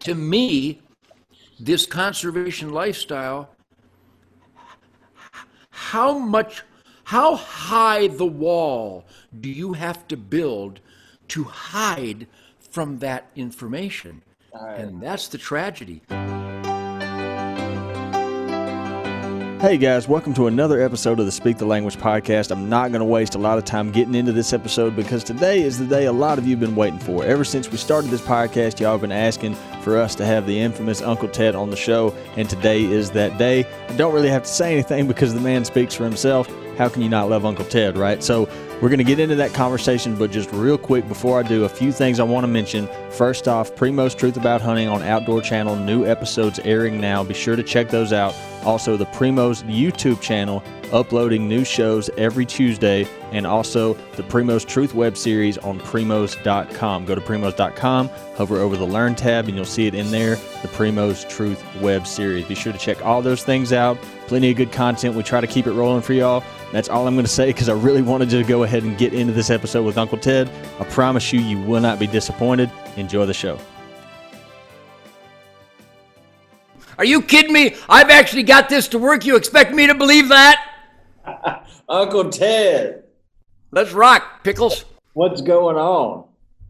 to me, this conservation lifestyle, how much, how high the wall do you have to build to hide from that information? And that's the tragedy. Hey guys, welcome to another episode of the Speak the Language podcast. I'm not going to waste a lot of time getting into this episode because today is the day a lot of you have been waiting for. Ever since we started this podcast, y'all have been asking for us to have the infamous Uncle Ted on the show, and today is that day. I don't really have to say anything because the man speaks for himself. How can you not love Uncle Ted, right? So, we're going to get into that conversation, but just real quick before I do, a few things I want to mention. First off, Primos Truth About Hunting on Outdoor Channel, new episodes airing now. Be sure to check those out. Also, the Primos YouTube channel, uploading new shows every Tuesday, and also the Primos Truth web series on primos.com. Go to primos.com, hover over the Learn tab, and you'll see it in there, the Primos Truth web series. Be sure to check all those things out. Plenty of good content. We try to keep it rolling for y'all. That's all I'm going to say because I really wanted to go ahead and get into this episode with Uncle Ted. I promise you, you will not be disappointed. Enjoy the show. Are you kidding me? I've actually got this to work. You expect me to believe that? Uncle Ted, Let's rock, Pickles. what's going on?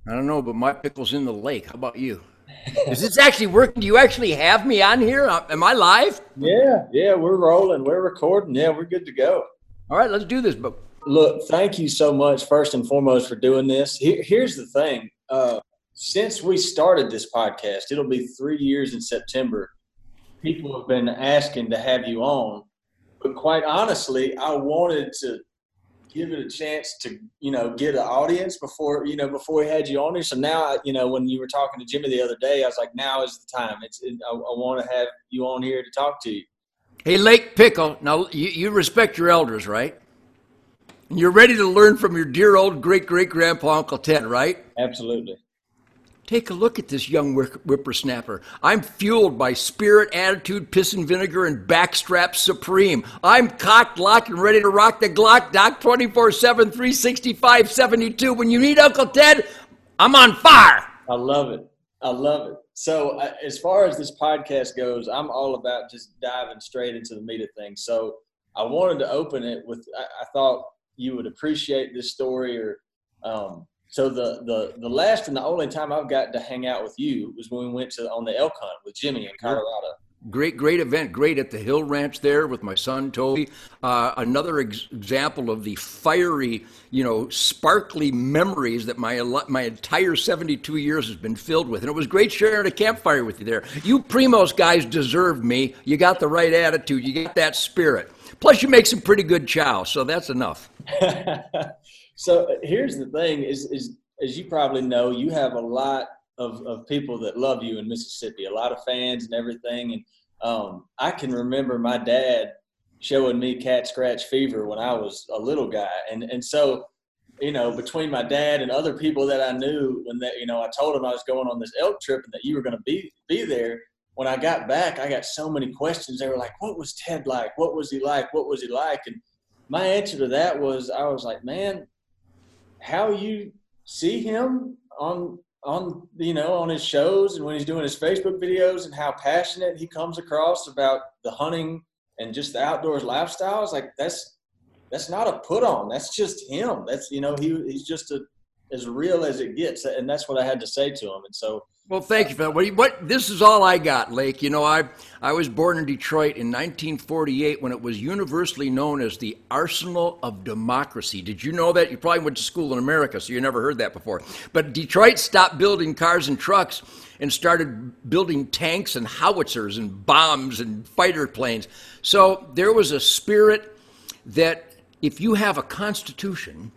I don't know, but my pickle's in the lake. How about you? Is this actually working? Do you actually have me on here? Uh, Am I live? Yeah, yeah, we're rolling, we're recording. Yeah, we're good to go. All right, let's do this. But Look, thank you so much, first and foremost, for doing this. Here, here's the thing uh, since we started this podcast, it'll be three years in September. People have been asking to have you on, but quite honestly, I wanted to give it a chance to you know get an audience before you know before we had you on here. So now you know when you were talking to Jimmy the other day, I was like, now is the time. It's it, I, I want to have you on here to talk to you. Hey, Lake Pickle, now you, you respect your elders, right? And you're ready to learn from your dear old great great grandpa Uncle Ted, right? Absolutely. Take a look at this young whip- whippersnapper. I'm fueled by spirit, attitude, piss and vinegar, and backstrap supreme. I'm cocked, locked, and ready to rock the Glock Doc 24 7, 365, 72. When you need Uncle Ted, I'm on fire. I love it. I love it. So, uh, as far as this podcast goes, I'm all about just diving straight into the meat of things. So, I wanted to open it with I, I thought you would appreciate this story. Or um, so the the the last and the only time I've got to hang out with you was when we went to on the elk hunt with Jimmy in Colorado. Great, great event. Great at the Hill Ranch there with my son Toby. Uh, another ex- example of the fiery, you know, sparkly memories that my my entire 72 years has been filled with. And it was great sharing a campfire with you there. You Primos guys deserve me. You got the right attitude. You got that spirit. Plus, you make some pretty good chow, so that's enough. so uh, here's the thing: is is as you probably know, you have a lot of, of people that love you in Mississippi, a lot of fans and everything. And um, I can remember my dad showing me cat scratch fever when I was a little guy, and and so you know between my dad and other people that I knew when that you know I told him I was going on this elk trip and that you were going to be be there. When I got back, I got so many questions. They were like, "What was Ted like? What was he like? What was he like?" And my answer to that was, I was like, "Man, how you see him on on you know on his shows and when he's doing his Facebook videos and how passionate he comes across about the hunting and just the outdoors lifestyle is like that's that's not a put on. That's just him. That's you know he he's just a, as real as it gets and that's what I had to say to him and so Well, thank you, Phil. What, you- what this is all I got, Lake. You know, I I was born in Detroit in 1948 when it was universally known as the Arsenal of Democracy. Did you know that? You probably went to school in America, so you never heard that before. But Detroit stopped building cars and trucks and started building tanks and howitzers and bombs and fighter planes. So there was a spirit that if you have a constitution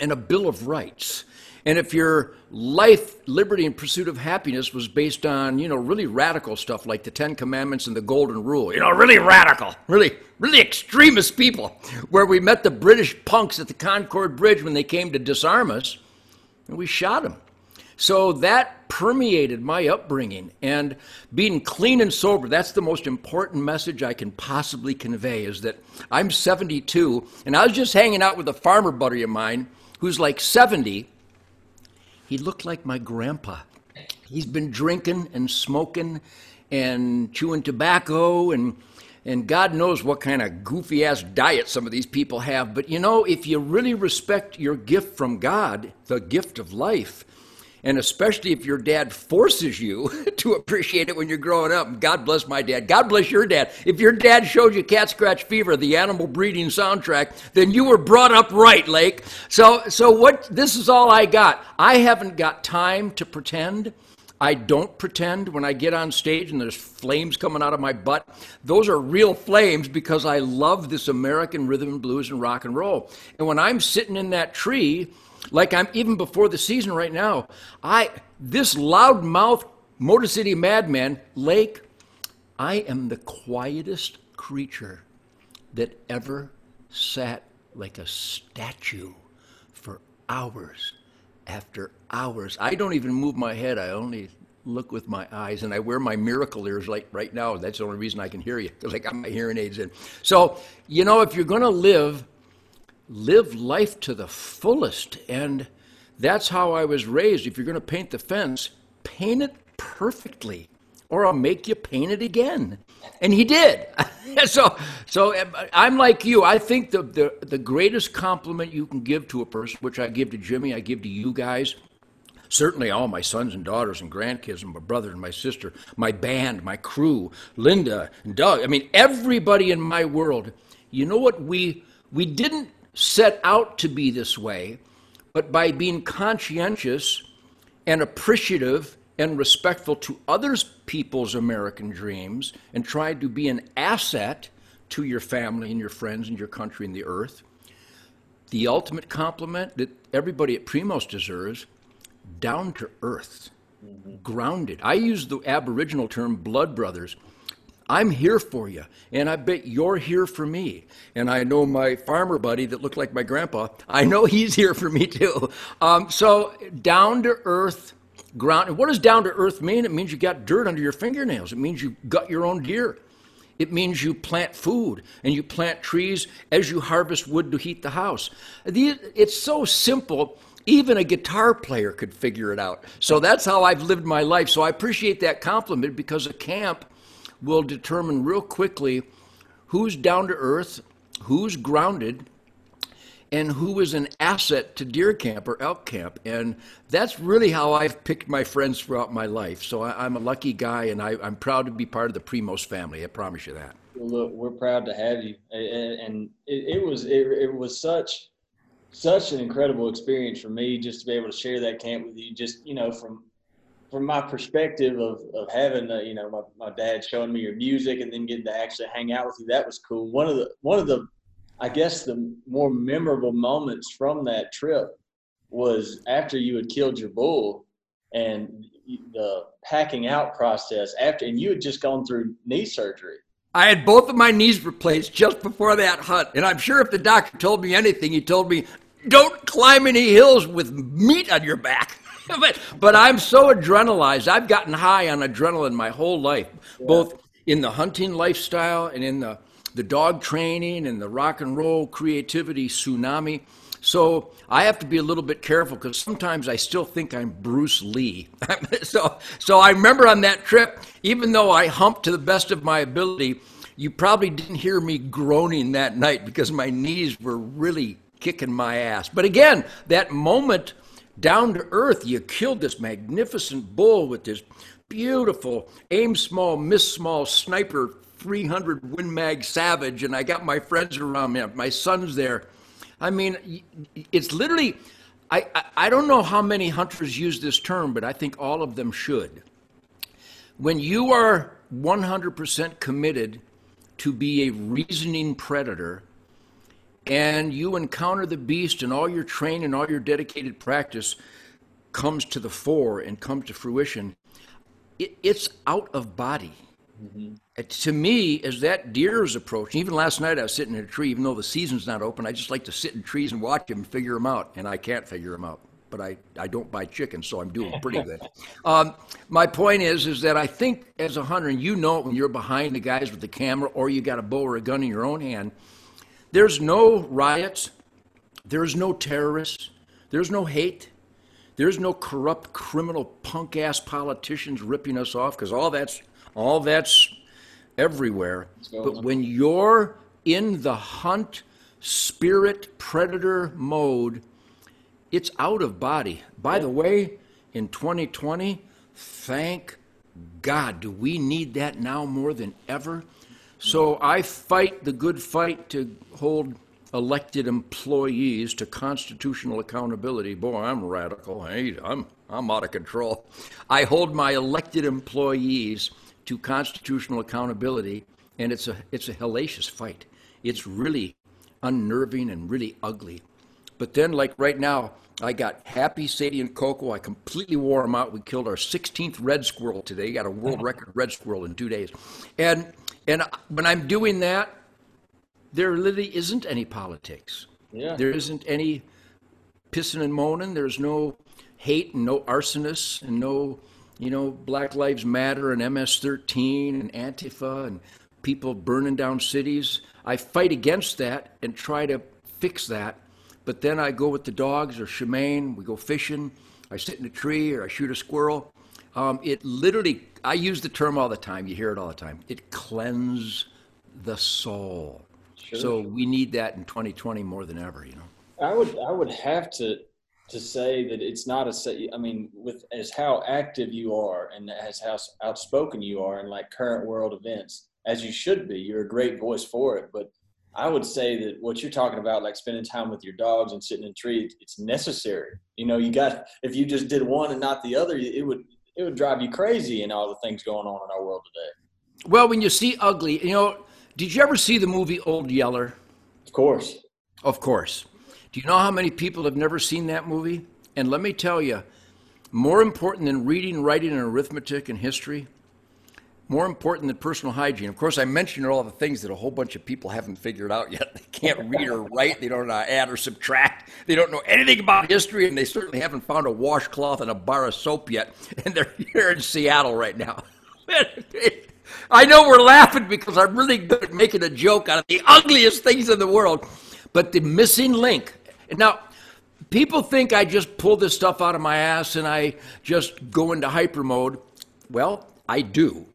and a bill of rights and if your life liberty and pursuit of happiness was based on you know really radical stuff like the 10 commandments and the golden rule you know really radical really really extremist people where we met the british punks at the concord bridge when they came to disarm us and we shot them so that permeated my upbringing and being clean and sober that's the most important message i can possibly convey is that i'm 72 and i was just hanging out with a farmer buddy of mine who's like 70 he looked like my grandpa he's been drinking and smoking and chewing tobacco and and God knows what kind of goofy ass diet some of these people have. But you know, if you really respect your gift from God, the gift of life, and especially if your dad forces you to appreciate it when you're growing up. God bless my dad. God bless your dad. If your dad showed you Cat Scratch Fever, the animal breeding soundtrack, then you were brought up right, Lake. So, so what? This is all I got. I haven't got time to pretend. I don't pretend when I get on stage and there's flames coming out of my butt. Those are real flames because I love this American rhythm and blues and rock and roll. And when I'm sitting in that tree, like I'm even before the season right now, I this loudmouth Motor City madman, Lake, I am the quietest creature that ever sat like a statue for hours after hours. I don't even move my head. I only look with my eyes, and I wear my miracle ears like right now. That's the only reason I can hear you because I got my hearing aids in. So you know, if you're going to live, live life to the fullest, and that's how I was raised. If you're going to paint the fence, paint it perfectly, or I'll make you paint it again. And he did. so, so um, I'm like you. I think the, the, the greatest compliment you can give to a person, which I give to Jimmy, I give to you guys, certainly all my sons and daughters and grandkids and my brother and my sister, my band, my crew, Linda and Doug. I mean, everybody in my world. You know what? We we didn't set out to be this way, but by being conscientious and appreciative and respectful to others people's American dreams and trying to be an asset to your family and your friends and your country and the earth. The ultimate compliment that everybody at Primos deserves down to earth, mm-hmm. grounded. I use the Aboriginal term blood brothers. I'm here for you, and I bet you're here for me. And I know my farmer buddy that looked like my grandpa, I know he's here for me too. Um, so, down to earth, ground. And what does down to earth mean? It means you got dirt under your fingernails, it means you got your own deer. It means you plant food and you plant trees as you harvest wood to heat the house. It's so simple even a guitar player could figure it out. So that's how I've lived my life. So I appreciate that compliment because a camp will determine real quickly who's down to earth, who's grounded, and who is an asset to deer camp or elk camp. And that's really how I've picked my friends throughout my life. So I, am a lucky guy, and I, am proud to be part of the Primos family. I promise you that. Look, we're proud to have you, and it, it was it, it was such such an incredible experience for me just to be able to share that camp with you. Just you know, from from my perspective of of having uh, you know my, my dad showing me your music and then getting to actually hang out with you, that was cool. One of the one of the I guess the more memorable moments from that trip was after you had killed your bull and the packing out process after, and you had just gone through knee surgery. I had both of my knees replaced just before that hunt. And I'm sure if the doctor told me anything, he told me, don't climb any hills with meat on your back. but, but I'm so adrenalized. I've gotten high on adrenaline my whole life, yeah. both in the hunting lifestyle and in the, the dog training and the rock and roll creativity tsunami. So I have to be a little bit careful because sometimes I still think I'm Bruce Lee. so, so I remember on that trip, even though I humped to the best of my ability, you probably didn't hear me groaning that night because my knees were really kicking my ass. But again, that moment down to earth, you killed this magnificent bull with this beautiful aim small, miss small sniper 300 Win Mag Savage, and I got my friends around me. My son's there. I mean, it's literally, I, I, I don't know how many hunters use this term, but I think all of them should. When you are 100% committed to be a reasoning predator and you encounter the beast and all your training and all your dedicated practice comes to the fore and comes to fruition, it, it's out of body. Mm-hmm. To me, as that deer is approaching, even last night I was sitting in a tree, even though the season's not open, I just like to sit in trees and watch them and figure them out, and I can't figure them out. But I, I don't buy chickens, so I'm doing pretty good. um, my point is, is that I think as a hunter, and you know it when you're behind the guys with the camera, or you got a bow or a gun in your own hand, there's no riots, there's no terrorists, there's no hate, There's no corrupt, criminal, punk ass politicians ripping us off because all that's all that's everywhere. But when you're in the hunt, spirit, predator mode, it's out of body. By the way, in 2020, thank God, do we need that now more than ever? So I fight the good fight to hold elected employees to constitutional accountability. Boy, I'm radical. Hey, I'm I'm out of control. I hold my elected employees to constitutional accountability, and it's a it's a hellacious fight. It's really unnerving and really ugly. But then, like right now, I got Happy, Sadie, and Coco. I completely wore them out. We killed our 16th red squirrel today. Got a world record red squirrel in two days. And and when I'm doing that, there literally isn't any politics. Yeah. There isn't any pissing and moaning. There's no hate and no arsonists and no, you know, Black Lives Matter and MS-13 and Antifa and people burning down cities. I fight against that and try to fix that. But then I go with the dogs or Shemane. We go fishing. I sit in a tree or I shoot a squirrel. Um, it literally, I use the term all the time. You hear it all the time. It cleanses the soul. Sure. So we need that in 2020 more than ever. You know. I would I would have to to say that it's not a I mean with as how active you are and as how outspoken you are in like current world events as you should be you're a great voice for it but I would say that what you're talking about like spending time with your dogs and sitting in trees it's necessary you know you got if you just did one and not the other it would it would drive you crazy and all the things going on in our world today Well, when you see ugly, you know, did you ever see the movie Old Yeller? of course Of course. Do you know how many people have never seen that movie? And let me tell you, more important than reading, writing, and arithmetic and history, more important than personal hygiene. Of course, I mentioned all the things that a whole bunch of people haven't figured out yet. They can't read or write, they don't know how to add or subtract, they don't know anything about history, and they certainly haven't found a washcloth and a bar of soap yet. And they're here in Seattle right now. I know we're laughing because I'm really good at making a joke out of the ugliest things in the world. But the missing link. Now, people think I just pull this stuff out of my ass and I just go into hyper mode. Well, I do.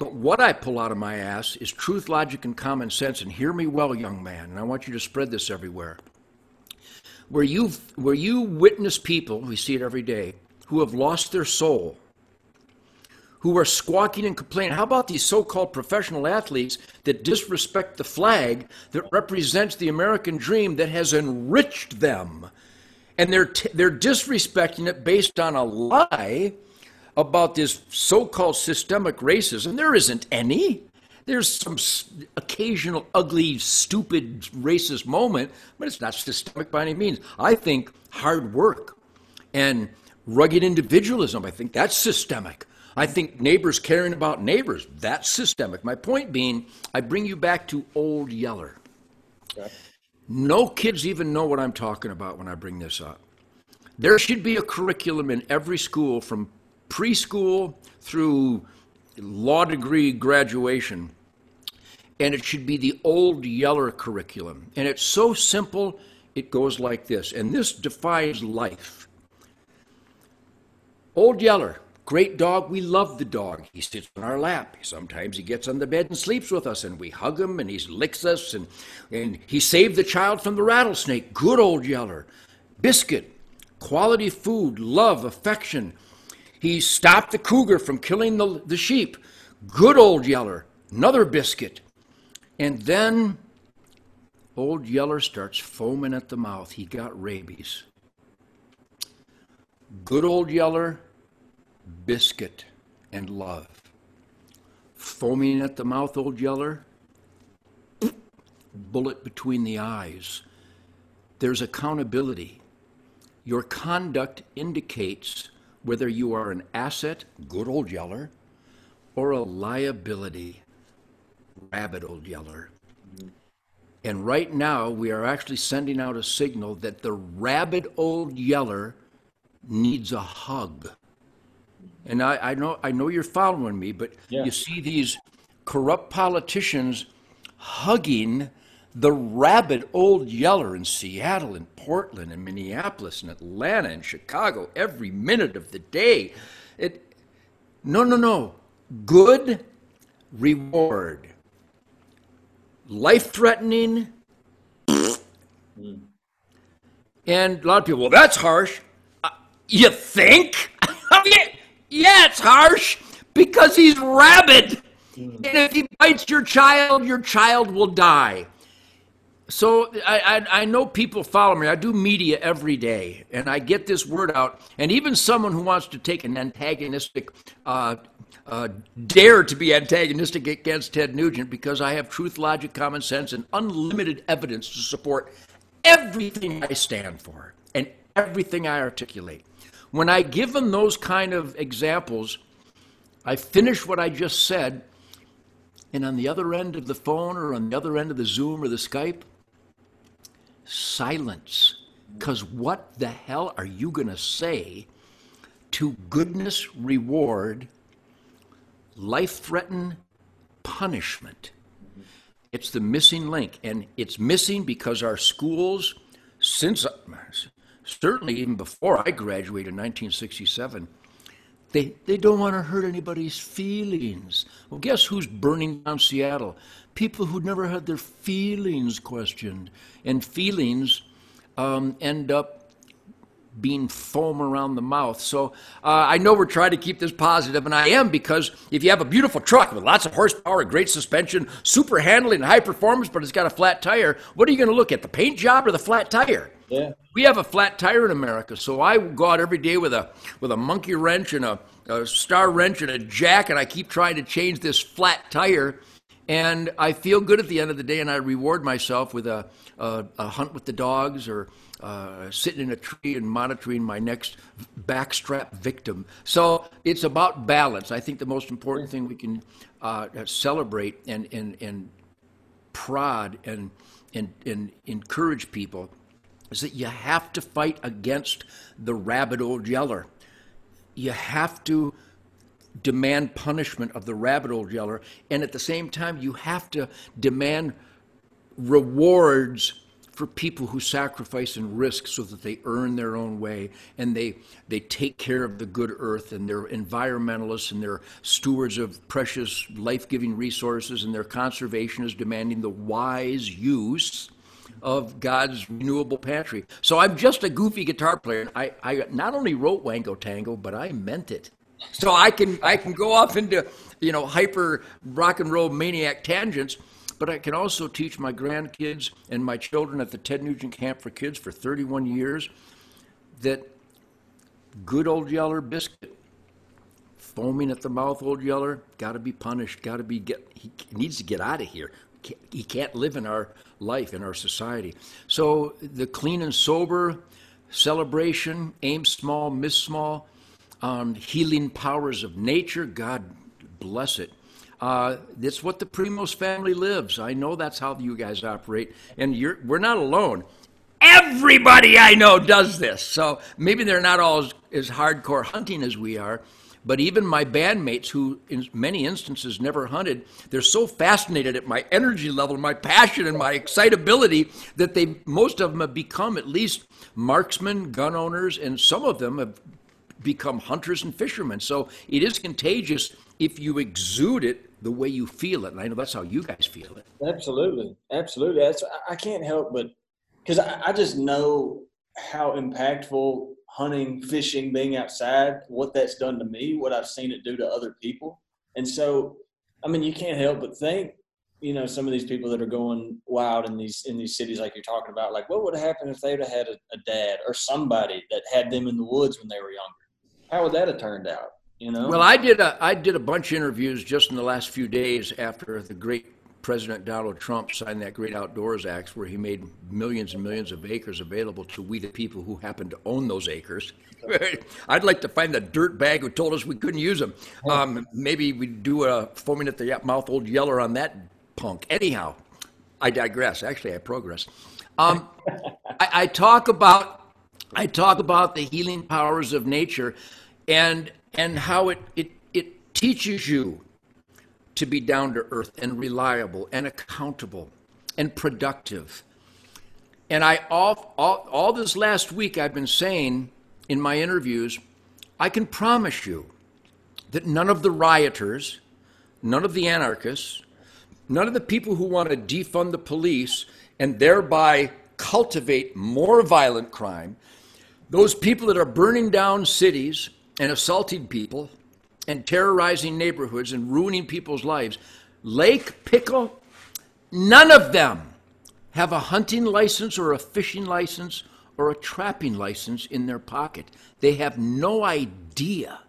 But what I pull out of my ass is truth, logic, and common sense. And hear me well, young man, and I want you to spread this everywhere. Where you where you witness people, we see it every day, who have lost their soul, who are squawking and complaining. How about these so-called professional athletes that disrespect the flag that represents the American dream that has enriched them? And they're t- they're disrespecting it based on a lie about this so-called systemic racism. There isn't any. There's some occasional ugly, stupid, racist moment, but it's not systemic by any means. I think hard work and rugged individualism, I think that's systemic. I think neighbors caring about neighbors, that's systemic. My point being, I bring you back to Old Yeller. No kids even know what I'm talking about when I bring this up. There should be a curriculum in every school from preschool through law degree graduation, and it should be the Old Yeller curriculum. And it's so simple, it goes like this, and this defies life. Old Yeller, great dog. We love the dog. He sits on our lap. Sometimes he gets on the bed and sleeps with us, and we hug him, and he licks us, and, and he saved the child from the rattlesnake. Good old Yeller. Biscuit, quality food, love, affection. He stopped the cougar from killing the, the sheep. Good old Yeller. Another biscuit. And then old Yeller starts foaming at the mouth. He got rabies. Good old Yeller, biscuit and love. Foaming at the mouth, old Yeller, bullet between the eyes. There's accountability. Your conduct indicates whether you are an asset, good old Yeller, or a liability, rabid old Yeller. And right now, we are actually sending out a signal that the rabid old Yeller needs a hug. And I, I know I know you're following me, but Yeah. you see these corrupt politicians hugging the rabid old yeller in Seattle and Portland and Minneapolis and Atlanta and Chicago every minute of the day. It, no, no, no. Good reward. Life threatening. And a lot of people, well, that's harsh. Uh, you think? yeah, it's harsh because he's rabid. And if he bites your child, your child will die. So I, I, I, know people follow me. I do media every day, and I get this word out. And even someone who wants to take an antagonistic, uh, uh, dare to be antagonistic against Ted Nugent because I have truth, logic, common sense, and unlimited evidence to support everything I stand for and everything I articulate. When I give them those kind of examples, I finish what I just said, and on the other end of the phone or on the other end of the Zoom or the Skype, silence. Because what the hell are you going to say to goodness reward, life threaten punishment? It's the missing link. And it's missing because our schools, since certainly even before I graduated in 1967, they, they don't want to hurt anybody's feelings. Well, guess who's burning down Seattle? People who never had their feelings questioned. And feelings um, end up being foam around the mouth. So uh, I know we're trying to keep this positive, and I am because if you have a beautiful truck with lots of horsepower, great suspension, super handling, high performance, but it's got a flat tire, what are you going to look at, the paint job or the flat tire? Yeah. We have a flat tire in America, so I go out every day with a with a monkey wrench and a, a star wrench and a jack, and I keep trying to change this flat tire. And I feel good at the end of the day, and I reward myself with a, a, a hunt with the dogs or uh, sitting in a tree and monitoring my next backstrap victim. So it's about balance. I think the most important thing we can uh, celebrate and, and, and prod and, and, and encourage people is that you have to fight against the rabid old yeller. You have to demand punishment of the rabid old yeller, and at the same time, you have to demand rewards for people who sacrifice and risk so that they earn their own way and they they take care of the good earth and they're environmentalists and they're stewards of precious life-giving resources and their conservation is demanding the wise use of God's renewable pantry. So I'm just a goofy guitar player. I, I not only wrote Wango Tango, but I meant it. So I can I can go off into you know hyper rock and roll maniac tangents, but I can also teach my grandkids and my children at the Ted Nugent Camp for Kids for 31 years that good old Yeller biscuit, foaming at the mouth old Yeller, got to be punished, got to be get he needs to get out of here. He can't live in our life, in our society. So the clean and sober celebration, aim small, miss small, um, healing powers of nature, God bless it. Uh, that's what the Primos family lives. I know that's how you guys operate, and we're not alone. Everybody I know does this. So maybe they're not all as, as hardcore hunting as we are, but even my bandmates, who in many instances never hunted, they're so fascinated at my energy level, my passion, and my excitability that they most of them have become at least marksmen, gun owners, and some of them have become hunters and fishermen. So it is contagious if you exude it the way you feel it. And I know that's how you guys feel it. Absolutely, absolutely. That's, I can't help but because I, I just know how impactful hunting, fishing, being outside, what that's done to me, what I've seen it do to other people. And so, I mean, you can't help but think, you know, some of these people that are going wild in these in these cities like you're talking about, like what would have happened if they'd have had a, a dad or somebody that had them in the woods when they were younger? How would that have turned out? You know? Well, I did a I did a bunch of interviews just in the last few days after the great President Donald Trump signed that Great Outdoors Act, where he made millions and millions of acres available to we the people who happen to own those acres. I'd like to find the dirt bag who told us we couldn't use them. Um, maybe we'd do a foaming at the mouth old yeller on that punk. Anyhow, I digress. Actually, I progress. Um, I, I talk about I talk about the healing powers of nature, and and how it it, it teaches you to be down to earth and reliable and accountable and productive. And I all, all, all this last week I've been saying in my interviews, I can promise you that none of the rioters, none of the anarchists, none of the people who want to defund the police and thereby cultivate more violent crime, those people that are burning down cities and assaulting people and terrorizing neighborhoods and ruining people's lives, Lake Pickle, none of them have a hunting license or a fishing license or a trapping license in their pocket. They have no idea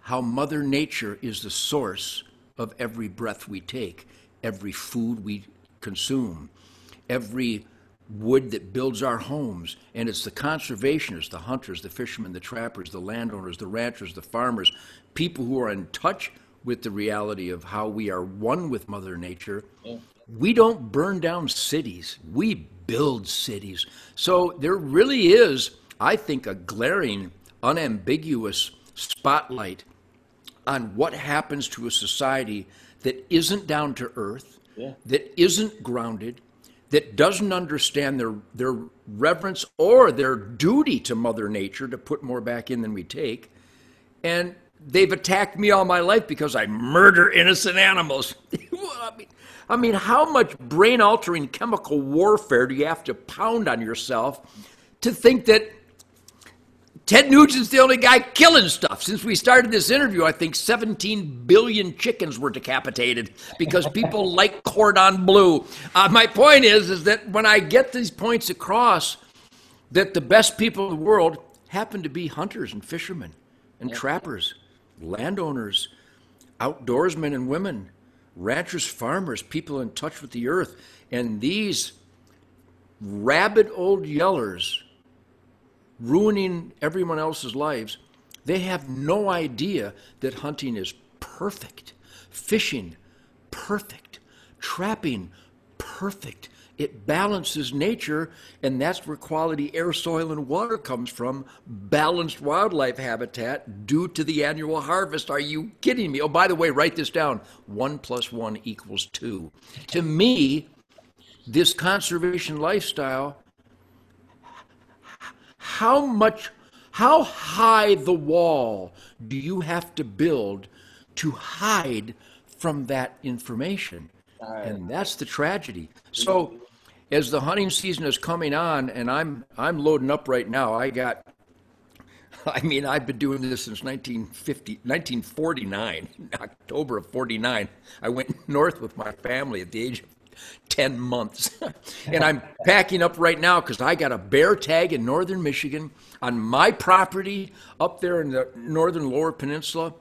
how Mother Nature is the source of every breath we take, every food we consume, every wood that builds our homes. And it's the conservationists, the hunters, the fishermen, the trappers, the landowners, the ranchers, the farmers, people who are in touch with the reality of how we are one with Mother Nature. We don't burn down cities, we build cities. So there really is, I think, a glaring, unambiguous spotlight on what happens to a society that isn't down to earth, Yeah. that isn't grounded, that doesn't understand their, their reverence or their duty to Mother Nature to put more back in than we take. And they've attacked me all my life because I murder innocent animals. I, mean, I mean, how much brain altering chemical warfare do you have to pound on yourself to think that Ted Nugent's the only guy killing stuff. Since we started this interview, I think 17 billion chickens were decapitated because people like cordon bleu. Uh, my point is, is that when I get these points across, that the best people in the world happen to be hunters and fishermen and trappers, landowners, outdoorsmen and women, ranchers, farmers, people in touch with the earth, and these rabid old yellers ruining everyone else's lives, they have no idea that hunting is perfect, fishing perfect, trapping perfect. It balances nature, and that's where quality air, soil, and water comes from. Balanced wildlife habitat due to the annual harvest. Are you kidding me? Oh, by the way, write this down one plus one equals two. To me, this conservation lifestyle how much how high the wall do you have to build to hide from that information? And that's the tragedy. So as the hunting season is coming on and i'm i'm loading up right now i got I mean, I've been doing this since 1950, 1949, October of 49. I went north with my family at the age of 10 months. and I'm packing up right now because I got a bear tag in northern Michigan on my property up there in the northern lower peninsula.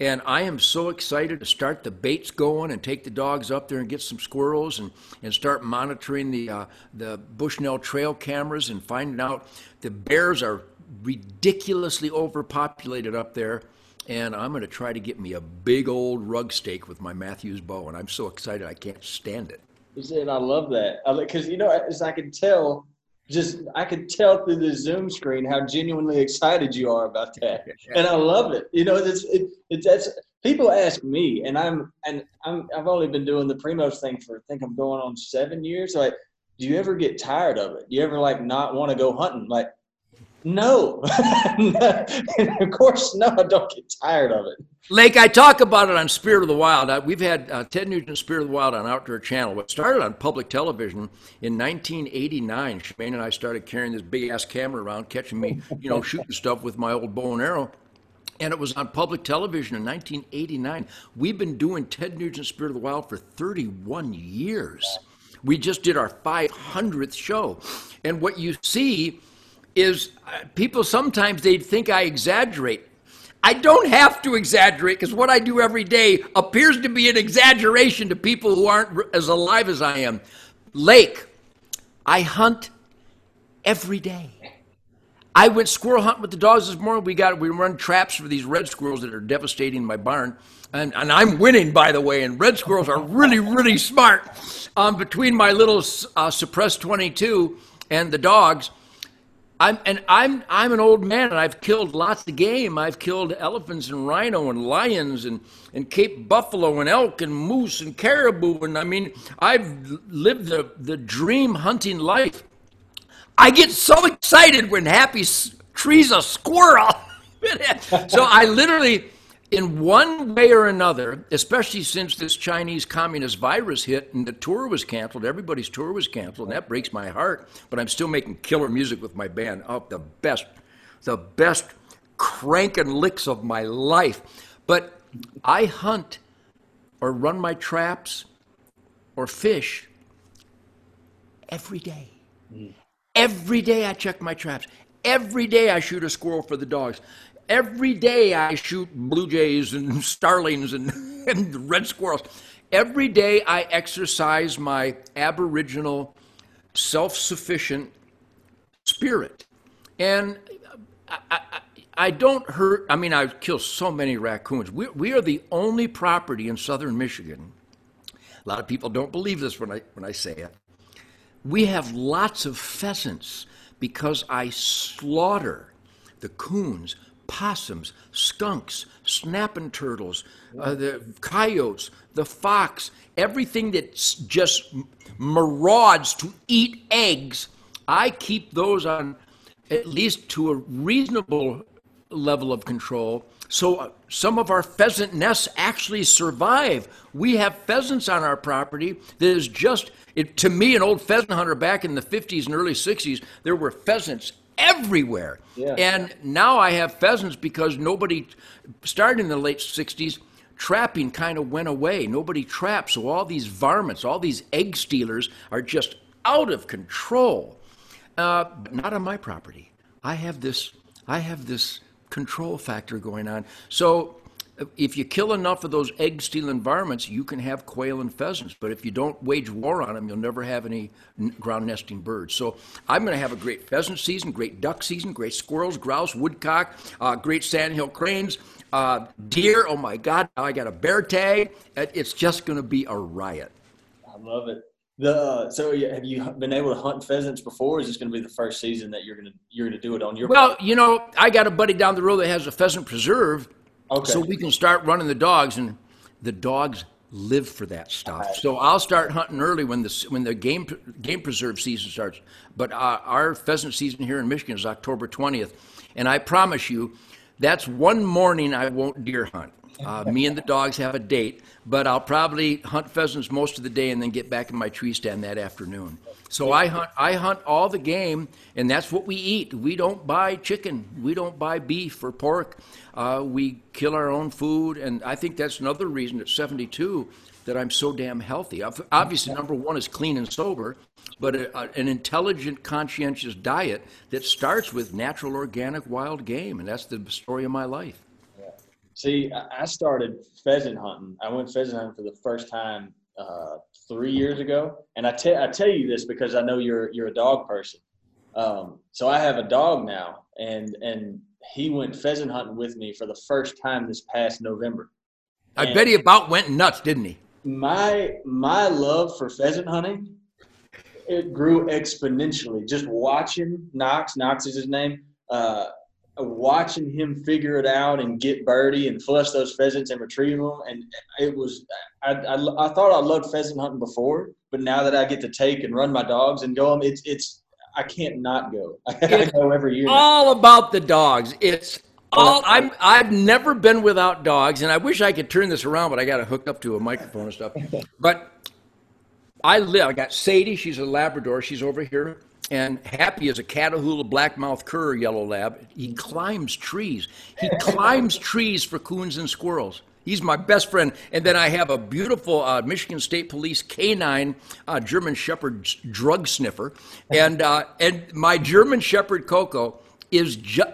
And I am so excited to start the baits going and take the dogs up there and get some squirrels and, and start monitoring the, uh, the Bushnell trail cameras and finding out the bears are ridiculously overpopulated up there. And I'm going to try to get me a big old rug steak with my Mathews bow. And I'm so excited I can't stand it. And I love that because you know, as I can tell, just I could tell through the Zoom screen how genuinely excited you are about that, and I love it. You know, it's it, it's that's people ask me, and I'm and I'm I've only been doing the Primos thing for I think I'm going on seven years. Like, do you ever get tired of it? Do you ever like not want to go hunting? Like, no, of course, no. I don't get tired of it. Lake, I talk about it on Spirit of the Wild. We've had uh, Ted Nugent Spirit of the Wild on Outdoor Channel. What started on public television in 1989. Shemane and I started carrying this big ass camera around, catching me, you know, shooting stuff with my old bow and arrow. And it was on public television in 1989. We've been doing Ted Nugent Spirit of the Wild for 31 years. We just did our 500th show. And what you see is uh, people sometimes they think I exaggerate. I don't have to exaggerate because what I do every day appears to be an exaggeration to people who aren't as alive as I am. Lake, I hunt every day. I went squirrel hunting with the dogs this morning. We got we run traps for these red squirrels that are devastating my barn, and, and I'm winning by the way. And red squirrels are really really smart. Um, between my little uh, suppressed 22 and the dogs, I'm and I'm I'm an old man and I've killed lots of game. I've killed elephants and rhino and lions and and Cape buffalo and elk and moose and caribou and I mean I've lived the the dream hunting life. I get so excited when Happy trees a squirrel. so I literally in one way or another, especially since this Chinese communist virus hit and the tour was canceled, everybody's tour was canceled, and that breaks my heart. But I'm still making killer music with my band. Oh, the best, the best cranking licks of my life. But I hunt or run my traps or fish every day. Mm. Every day I check my traps. Every day I shoot a squirrel for the dogs every day I shoot blue jays and starlings and, and red squirrels. Every day I exercise my aboriginal, self sufficient spirit. And I, I, I, don't hurt, I mean, I kill so many raccoons. We, we are the only property in southern Michigan. A lot of people don't believe this when I, when I say it. We have lots of pheasants because I slaughter the coons possums, skunks, snapping turtles, uh, the coyotes, the fox, everything that just marauds to eat eggs, I keep those on at least to a reasonable level of control. So uh, some of our pheasant nests actually survive. We have pheasants on our property that is just, it, to me, an old pheasant hunter back in the 50s and early 60s, there were pheasants everywhere. Yeah. And now I have pheasants because nobody, started in the late 60s, trapping kind of went away. Nobody traps. So all these varmints, all these egg stealers are just out of control. Uh, but not on my property. I have this, I have this control factor going on. So if you kill enough of those egg stealing varmints, you can have quail and pheasants. But if you don't wage war on them, you'll never have any ground nesting birds. So I'm going to have a great pheasant season, great duck season, great squirrels, grouse, woodcock, uh, great sandhill cranes, uh, deer. Oh my God, now I got a bear tag. It's just going to be a riot. I love it. The, uh, so have you been able to hunt pheasants before? is this going to be the first season that you're going to you're going to do it on your? Well, you know, I got a buddy down the road that has a pheasant preserve Okay. So we can start running the dogs, and the dogs live for that stuff. So I'll start hunting early when the when the game game preserve season starts. But uh, our pheasant season here in Michigan is October 20th, and I promise you, that's one morning I won't deer hunt. Uh, me and the dogs have a date, but I'll probably hunt pheasants most of the day and then get back in my tree stand that afternoon. So I hunt, I hunt all the game, and that's what we eat. We don't buy chicken, we don't buy beef or pork. Uh, we kill our own food, and I think that's another reason at 72 that I'm so damn healthy. Obviously, number one is clean and sober, but a, a, an intelligent, conscientious diet that starts with natural, organic, wild game, and that's the story of my life. See, I started pheasant hunting. I went pheasant hunting for the first time uh, three years ago, and I tell I tell you this because I know you're you're a dog person. Um, so I have a dog now, and and he went pheasant hunting with me for the first time this past November. I and bet he about went nuts, didn't he? My my love for pheasant hunting it grew exponentially. Just watching Knox, Knox is his name. Uh, watching him figure it out and get birdie and flush those pheasants and retrieve them. And it was, I, I, I, thought I loved pheasant hunting before, but now that I get to take and run my dogs and go them, it's, it's, I can't not go. I go every year. All about the dogs. It's all, I'm, I've never been without dogs, and I wish I could turn this around, but I got to hook up to a microphone and stuff. But I live, I got Sadie, she's a Labrador, she's over here and Happy is a Catahoula blackmouth cur yellow lab. He climbs trees. He climbs trees for coons and squirrels. He's my best friend. And then I have a beautiful uh, Michigan State Police canine uh, German Shepherd drug sniffer. And, uh, and my German Shepherd Coco is just.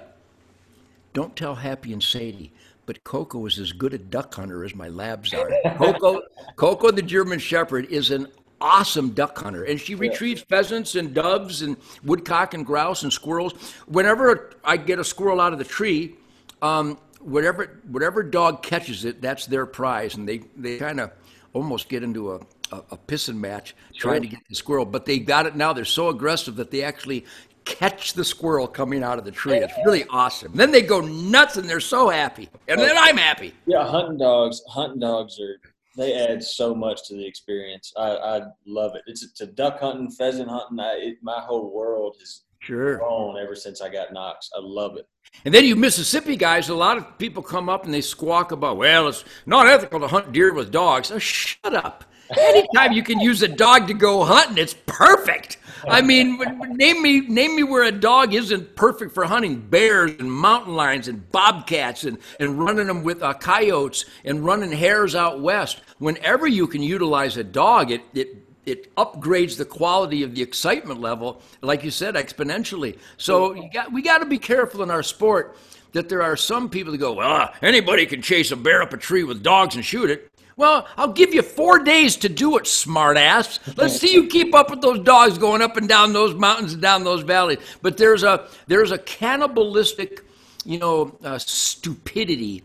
Don't tell Happy and Sadie, but Coco is as good a duck hunter as my labs are. Coco, Coco the German Shepherd is an awesome duck hunter, and she retrieves pheasants and doves and woodcock and grouse and squirrels. Whenever I get a squirrel out of the tree, um, whatever whatever dog catches it, that's their prize, and they they kind of almost get into a, a, a pissing match trying to get the squirrel. But they got it now. They're so aggressive that they actually catch the squirrel coming out of the tree. It's really awesome. Then they go nuts and they're so happy. And then I'm happy. Yeah, hunting dogs. Hunting dogs are they add so much to the experience. I, I love it. It's to duck hunting, pheasant hunting. I, it, my whole world has Sure. grown ever since I got Knox. I love it. And then you Mississippi guys, a lot of people come up and they squawk about, well, it's not ethical to hunt deer with dogs. Oh, shut up. Anytime you can use a dog to go hunting, it's perfect. I mean, name me name me where a dog isn't perfect for hunting bears and mountain lions and bobcats and, and running them with uh, coyotes and running hares out west. Whenever you can utilize a dog, it, it it upgrades the quality of the excitement level, like you said, exponentially. So you got, we got to be careful in our sport that there are some people that go, well, anybody can chase a bear up a tree with dogs and shoot it. Well, I'll give you four days to do it, smartass. Let's see you keep up with those dogs going up and down those mountains and down those valleys. But there's a there's a cannibalistic, you know, uh, stupidity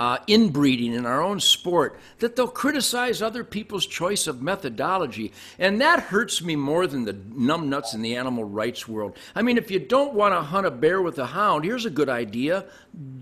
uh, inbreeding in our own sport that they'll criticize other people's choice of methodology. And that hurts me more than the numbnuts in the animal rights world. I mean, if you don't want to hunt a bear with a hound, here's a good idea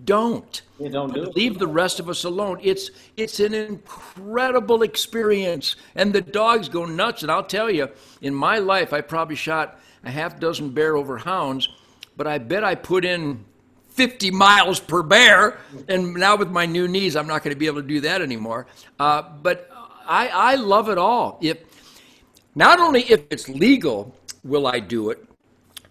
don't. Yeah, don't do it. Leave the rest of us alone. It's it's an incredible experience, and the dogs go nuts. And I'll tell you, in my life, I probably shot a half dozen bear over hounds, but I bet I put in 50 miles per bear. And now with my new knees, I'm not going to be able to do that anymore. Uh, but I, I love it all. If not only if it's legal will I do it,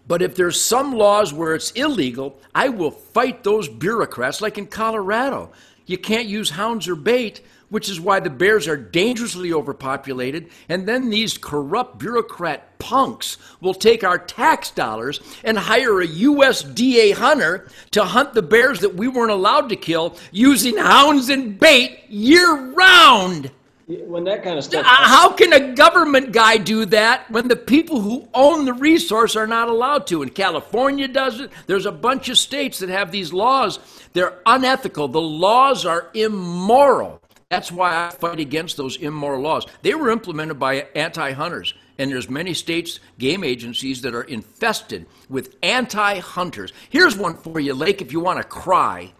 but if there's some laws where it's illegal, I will fight those bureaucrats. Like in Colorado, you can't use hounds or bait, which is why the bears are dangerously overpopulated. And then these corrupt bureaucrat punks will take our tax dollars and hire a USDA hunter to hunt the bears that we weren't allowed to kill using hounds and bait year round. When that kind of stuff. How can a government guy do that when the people who own the resource are not allowed to? And California does it. There's a bunch of states that have these laws. They're unethical. The laws are immoral. That's why I fight against those immoral laws. They were implemented by anti-hunters, and there's many states, game agencies that are infested with anti-hunters. Here's one for you, Lake, if you want to cry.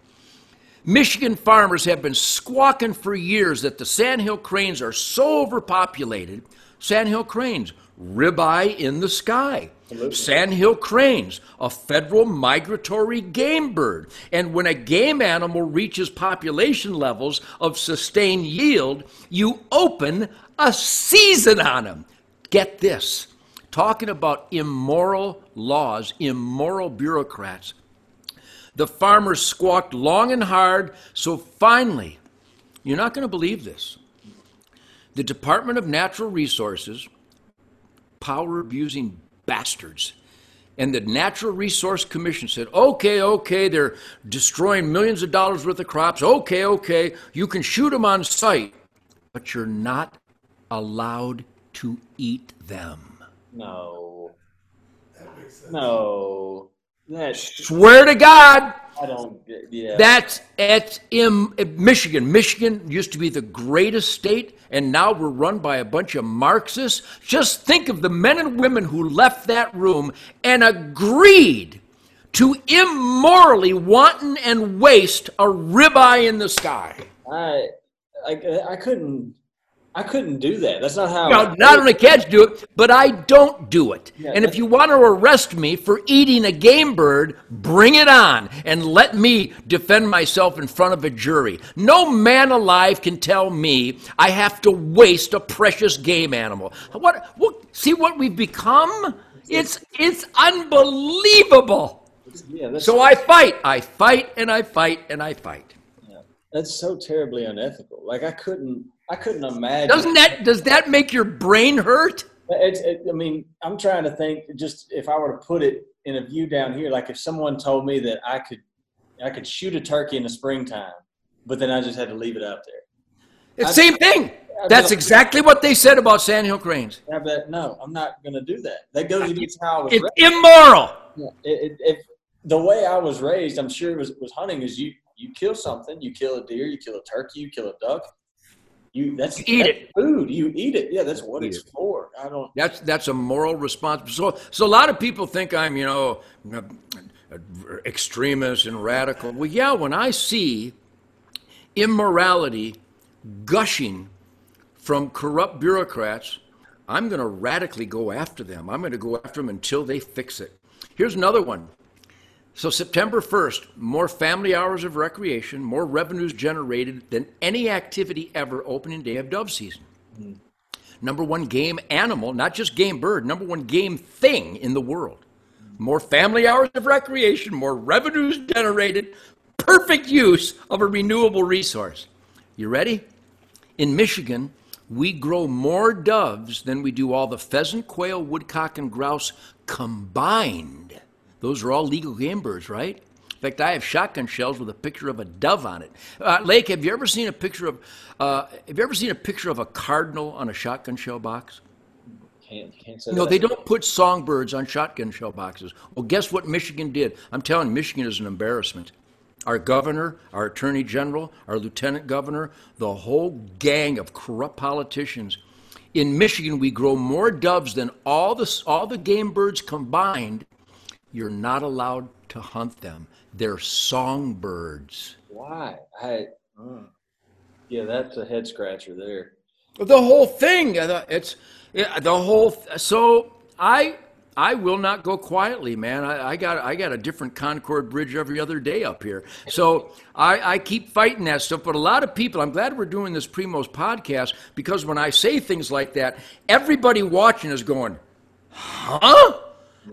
Michigan farmers have been squawking for years that the sandhill cranes are so overpopulated. Sandhill cranes, ribeye in the sky. Sandhill cranes, a federal migratory game bird. And when a game animal reaches population levels of sustained yield, you open a season on them. Get this talking about immoral laws, immoral bureaucrats. The farmers squawked long and hard, so finally, you're not going to believe this. The Department of Natural Resources, power abusing bastards, and the Natural Resource Commission said, okay, okay, they're destroying millions of dollars worth of crops. Okay, okay, you can shoot them on sight, but you're not allowed to eat them. No. No. That Swear to God, I don't. Yeah. That's at in Michigan. Michigan used to be the greatest state, and now we're run by a bunch of Marxists. Just think of the men and women who left that room and agreed to immorally wanton and waste a ribeye in the sky. I, I I couldn't. I couldn't do that. That's not how. Now, not only can't you do it, but I don't do it. Yeah, and if you want to arrest me for eating a game bird, bring it on and let me defend myself in front of a jury. No man alive can tell me I have to waste a precious game animal. What? what see what we've become? It's it's unbelievable. Yeah, So I fight, I fight, and I fight, and I fight. Yeah, that's so terribly unethical. Like I couldn't. I couldn't imagine. Doesn't that does that make your brain hurt? It's, it, I mean, I'm trying to think. Just if I were to put it in a view down here, like if someone told me that I could, I could shoot a turkey in the springtime, but then I just had to leave it out there. It's the same thing. That's exactly what they said about Sandhill Cranes. Have that? No, I'm not going to do that. That goes against how I was It's raised. immoral. Yeah, it, it, if the way I was raised, I'm sure it was was hunting is you you kill something, you kill a deer, you kill a turkey, you kill a duck. You that's You eat that's it. food. You eat it. Yeah, that's what Eat it's for. I don't. That's that's a moral response. So so a lot of people think I'm you know a- a extremist and radical. Well, yeah, when I see immorality gushing from corrupt bureaucrats, I'm going to radically go after them. I'm going to go after them until they fix it. Here's another one. So, September 1st, more family hours of recreation, more revenues generated than any activity ever opening day of dove season. Hmm. Number one game animal, not just game bird, number one game thing in the world. More family hours of recreation, more revenues generated, perfect use of a renewable resource. You ready? In Michigan, we grow more doves than we do all the pheasant, quail, woodcock, and grouse combined. Those are all legal game birds, right? In fact, I have shotgun shells with a picture of a dove on it. Uh, Lake, have you ever seen a picture of? Uh, have you ever seen a picture of a cardinal on a shotgun shell box? Can't can't say No, they don't put songbirds on shotgun shell boxes. Well, guess what Michigan did? I'm telling you, Michigan is an embarrassment. Our governor, our attorney general, our lieutenant governor, the whole gang of corrupt politicians. In Michigan, we grow more doves than all the, all the game birds combined. You're not allowed to hunt them. They're songbirds. Why? I. uh, yeah, that's a head scratcher there. The whole thing. uh, It's the whole. So I I will not go quietly, man. I, I got I got a different Concord Bridge every other day up here. So I, I keep fighting that stuff. But a lot of people, I'm glad we're doing this Primos podcast because when I say things like that, everybody watching is going, "Huh?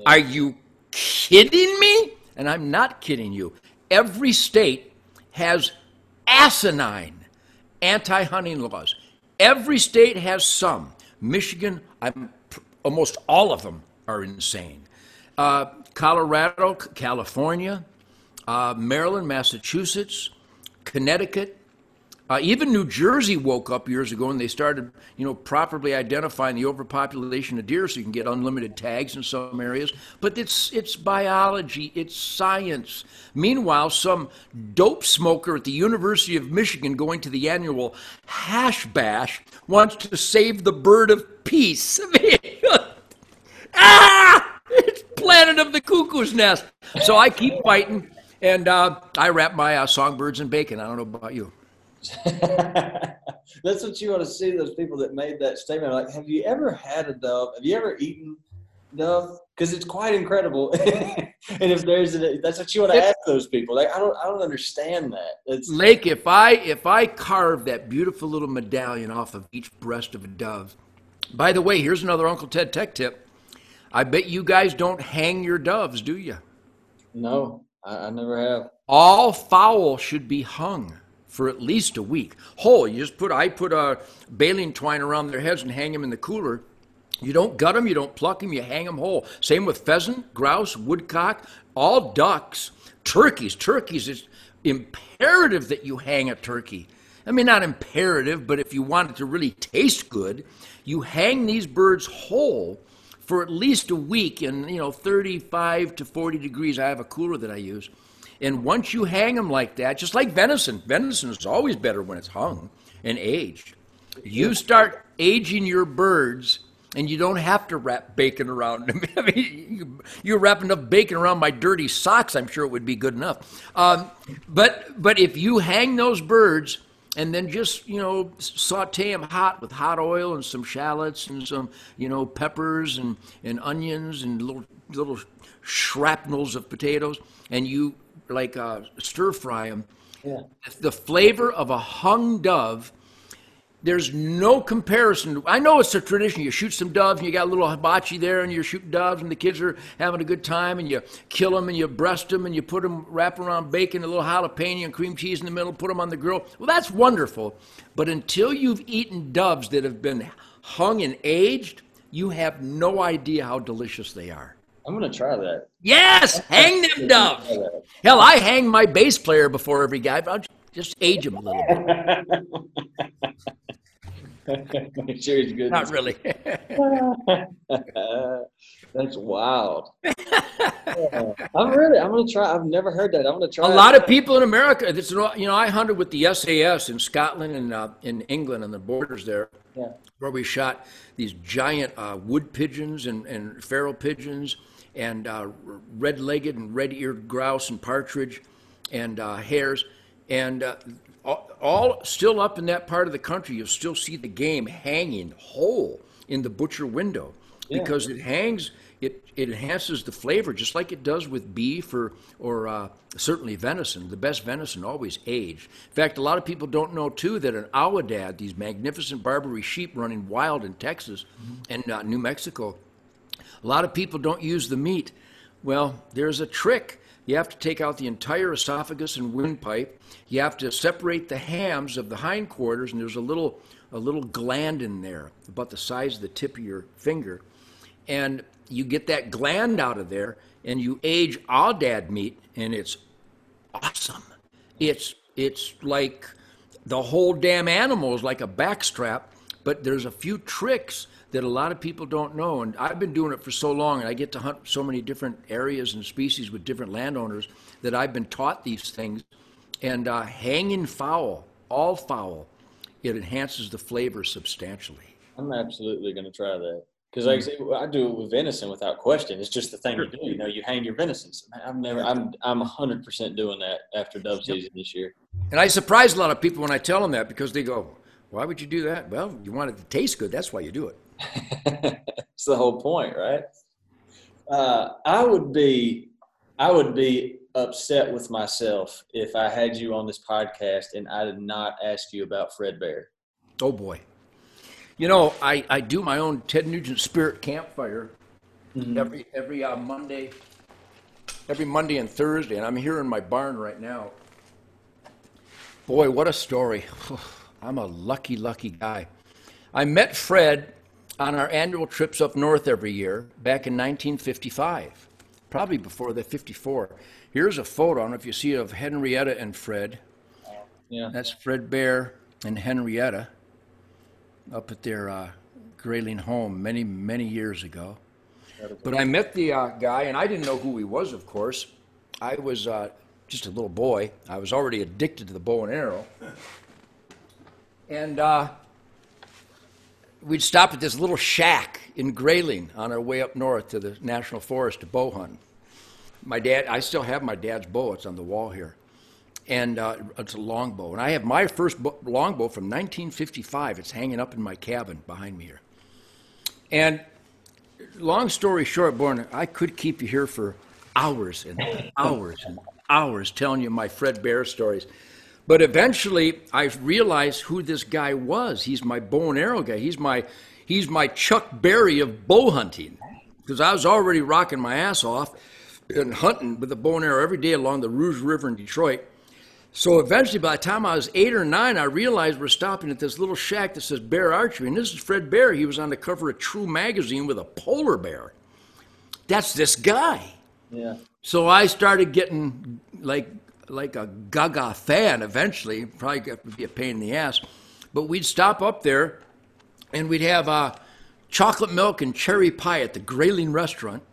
Are you kidding me?" And I'm not kidding you. Every state has asinine anti-hunting laws. Every state has some. Michigan, I'm, almost all of them are insane. Uh, Colorado, California, uh, Maryland, Massachusetts, Connecticut, uh, even New Jersey woke up years ago and they started, you know, properly identifying the overpopulation of deer so you can get unlimited tags in some areas. But it's it's biology, it's science. Meanwhile, some dope smoker at the University of Michigan going to the annual hash bash wants to save the bird of peace. I mean, ah, it's planet of the cuckoo's nest. So I keep fighting, and uh, I wrap my uh, songbirds in bacon. I don't know about you. That's what you want to see. Those people that made that statement, like, have you ever had a dove? Have you ever eaten dove? Because it's quite incredible. and if there's, a, that's what you want to ask those people. Like, I don't, I don't understand that. It's Lake, if I if I carve that beautiful little medallion off of each breast of a dove. By the way, here's another Uncle Ted tech tip. I bet you guys don't hang your doves, do you? no, I, I never have. All fowl should be hung for at least a week. Whole, you just put I put a baling twine around their heads and hang them in the cooler. You don't gut them, you don't pluck them, you hang them whole. Same with pheasant, grouse, woodcock, all ducks, turkeys. Turkeys is imperative that you hang a turkey. I mean, not imperative, but if you want it to really taste good, you hang these birds whole for at least a week in you know 35 to 40 degrees. I have a cooler that I use. And once you hang them like that, just like venison, venison is always better when it's hung and aged. You start aging your birds, and you don't have to wrap bacon around them. I mean, you, wrap enough bacon around my dirty socks, I'm sure it would be good enough. Um, but but if you hang those birds and then just you know saute them hot with hot oil and some shallots and some you know peppers and, and onions and little little shrapnels of potatoes, and you like uh, stir fry them. Yeah. The flavor of a hung dove. There's no comparison. I know it's a tradition. You shoot some doves, and you got a little hibachi there, and you're shooting doves, and the kids are having a good time, and you kill them, and you breast them, and you put them, wrap around bacon, a little jalapeno and cream cheese in the middle, put them on the grill. Well, that's wonderful. But until you've eaten doves that have been hung and aged, you have no idea how delicious they are. I'm gonna try that. Yes, hang them doves. Hell, I hang my bass player before every guy. but I'll just age him a little bit. Make sure he's good. Not really. That's wild. I'm really. I'm gonna try. I've never heard that. I'm gonna try. A lot of people in America. It's, you know, I hunted with the SAS in Scotland and uh, in England on the borders there, Yeah. where we shot these giant uh, wood pigeons and, and feral pigeons and uh, red-legged and red-eared grouse and partridge and uh, hares, and uh, all, still up in that part of the country. You'll still see the game hanging whole in the butcher window Yeah. because it hangs. It, it enhances the flavor just like it does with beef or, or uh, certainly venison. The best venison always aged. In fact, a lot of people don't know too that an aoudad, these magnificent Barbary sheep running wild in Texas and uh, New Mexico, a lot of people don't use the meat. Well, there's a trick. You have to take out the entire esophagus and windpipe. You have to separate the hams of the hindquarters, and there's a little a little gland in there, about the size of the tip of your finger. And you get that gland out of there, and you age aoudad meat, and it's awesome. It's it's like the whole damn animal is like a backstrap, but there's a few tricks that a lot of people don't know. And I've been doing it for so long, and I get to hunt so many different areas and species with different landowners that I've been taught these things. And uh, hanging fowl, all fowl, it enhances the flavor substantially. I'm absolutely gonna try that. Because like I, say, I do it with venison without question. It's just the thing you do. You know, you hang your venison. I've never. I'm. I'm 100 percent doing that after dove season this year. And I surprise a lot of people when I tell them that because they go, "Why would you do that?" Well, you want it to taste good. That's why you do it. It's the whole point, right? Uh, I would be. I would be upset with myself if I had you on this podcast and I did not ask you about Fred Bear. Oh boy. You know, I, I do my own Ted Nugent Spirit Campfire every every uh, Monday, every Monday and Thursday, and I'm here in my barn right now. Boy, what a story! I'm a lucky, lucky guy. I met Fred on our annual trips up north every year back in 1955, probably before the 54. Here's a photo. I don't know if you see it of Henrietta and Fred. Yeah. That's Fred Bear and Henrietta up at their uh, Grayling home many, many years ago. But I met the uh, guy, and I didn't know who he was, of course. I was uh, just a little boy. I was already addicted to the bow and arrow. And uh, we'd stop at this little shack in Grayling on our way up north to the National Forest to bow hunt. My dad, I still have my dad's bow. It's on the wall here and uh, it's a longbow. And I have my first bo- longbow from 1955. It's hanging up in my cabin behind me here. And long story short, Born, I could keep you here for hours and hours and hours telling you my Fred Bear stories. But eventually, I realized who this guy was. He's my bow and arrow guy. He's my he's my Chuck Berry of bow hunting because I was already rocking my ass off and hunting with a bow and arrow every day along the Rouge River in Detroit. So eventually, by the time I was eight or nine, I realized we're stopping at this little shack that says Bear Archery. And this is Fred Bear. He was on the cover of True Magazine with a polar bear. That's this guy. Yeah. So I started getting like like a gaga fan eventually. Probably be a pain in the ass. But we'd stop up there and we'd have uh, chocolate milk and cherry pie at the Grayling restaurant.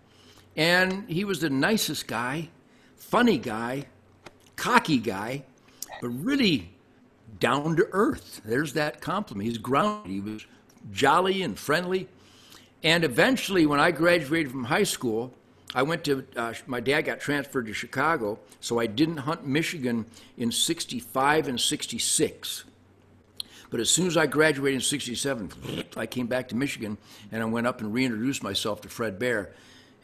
And he was the nicest guy, funny guy, cocky guy, but really down to earth. There's that compliment. He's grounded. He was jolly and friendly. And eventually, when I graduated from high school, I went to, uh, my dad got transferred to Chicago, so I didn't hunt Michigan in 65 and 66. But as soon as I graduated in 67, I came back to Michigan and I went up and reintroduced myself to Fred Bear.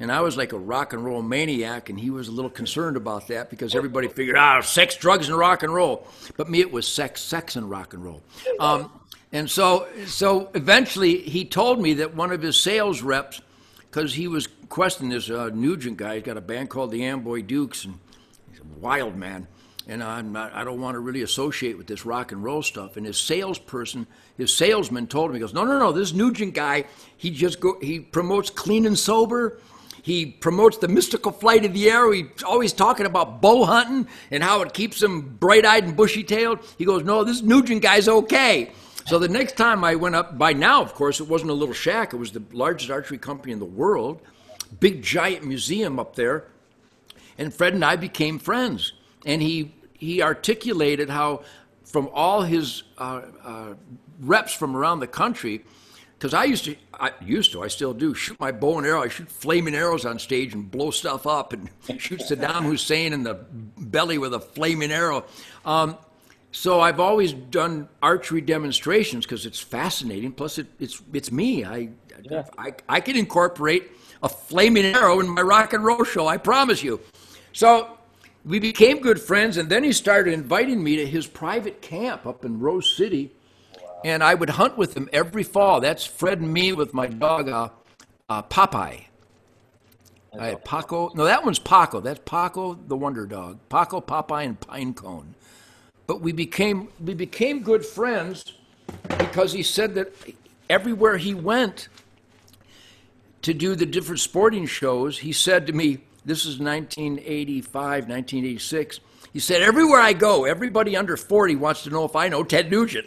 And I was like a rock and roll maniac, and he was a little concerned about that because everybody figured, ah, sex, drugs, and rock and roll. But me, it was sex, sex, and rock and roll. Um, and so, so eventually, he told me that one of his sales reps, because he was questioning this uh, Nugent guy, he's got a band called the Amboy Dukes, and he's a wild man. And I'm not, I don't want to really associate with this rock and roll stuff. And his salesperson, his salesman told him, he goes, no, no, no, this Nugent guy, he just go, he promotes clean and sober. He promotes the mystical flight of the arrow. He's always talking about bow hunting and how it keeps him bright eyed and bushy tailed. He goes, No, this Nugent guy's okay. So the next time I went up, by now, of course, it wasn't a little shack, it was the largest archery company in the world, big giant museum up there. and Fred and I became friends. And he he articulated how, from all his uh, uh, reps from around the country, because I used to, I used to, I still do, shoot my bow and arrow. I shoot flaming arrows on stage and blow stuff up and shoot Saddam Hussein in the belly with a flaming arrow. Um, so I've always done archery demonstrations because it's fascinating. Plus, it, it's it's me. I, Yeah. I I can incorporate a flaming arrow in my rock and roll show. I promise you. So we became good friends, and then he started inviting me to his private camp up in Rose City, and I would hunt with him every fall. That's Fred and me with my dog uh, uh, Popeye. I had Paco. No, that one's Paco. That's Paco, the Wonder Dog. Paco, Popeye, and Pinecone. But we became we became good friends because he said that everywhere he went to do the different sporting shows, he said to me, this is 1985, 1986. He said, everywhere I go, everybody under 40 wants to know if I know Ted Nugent.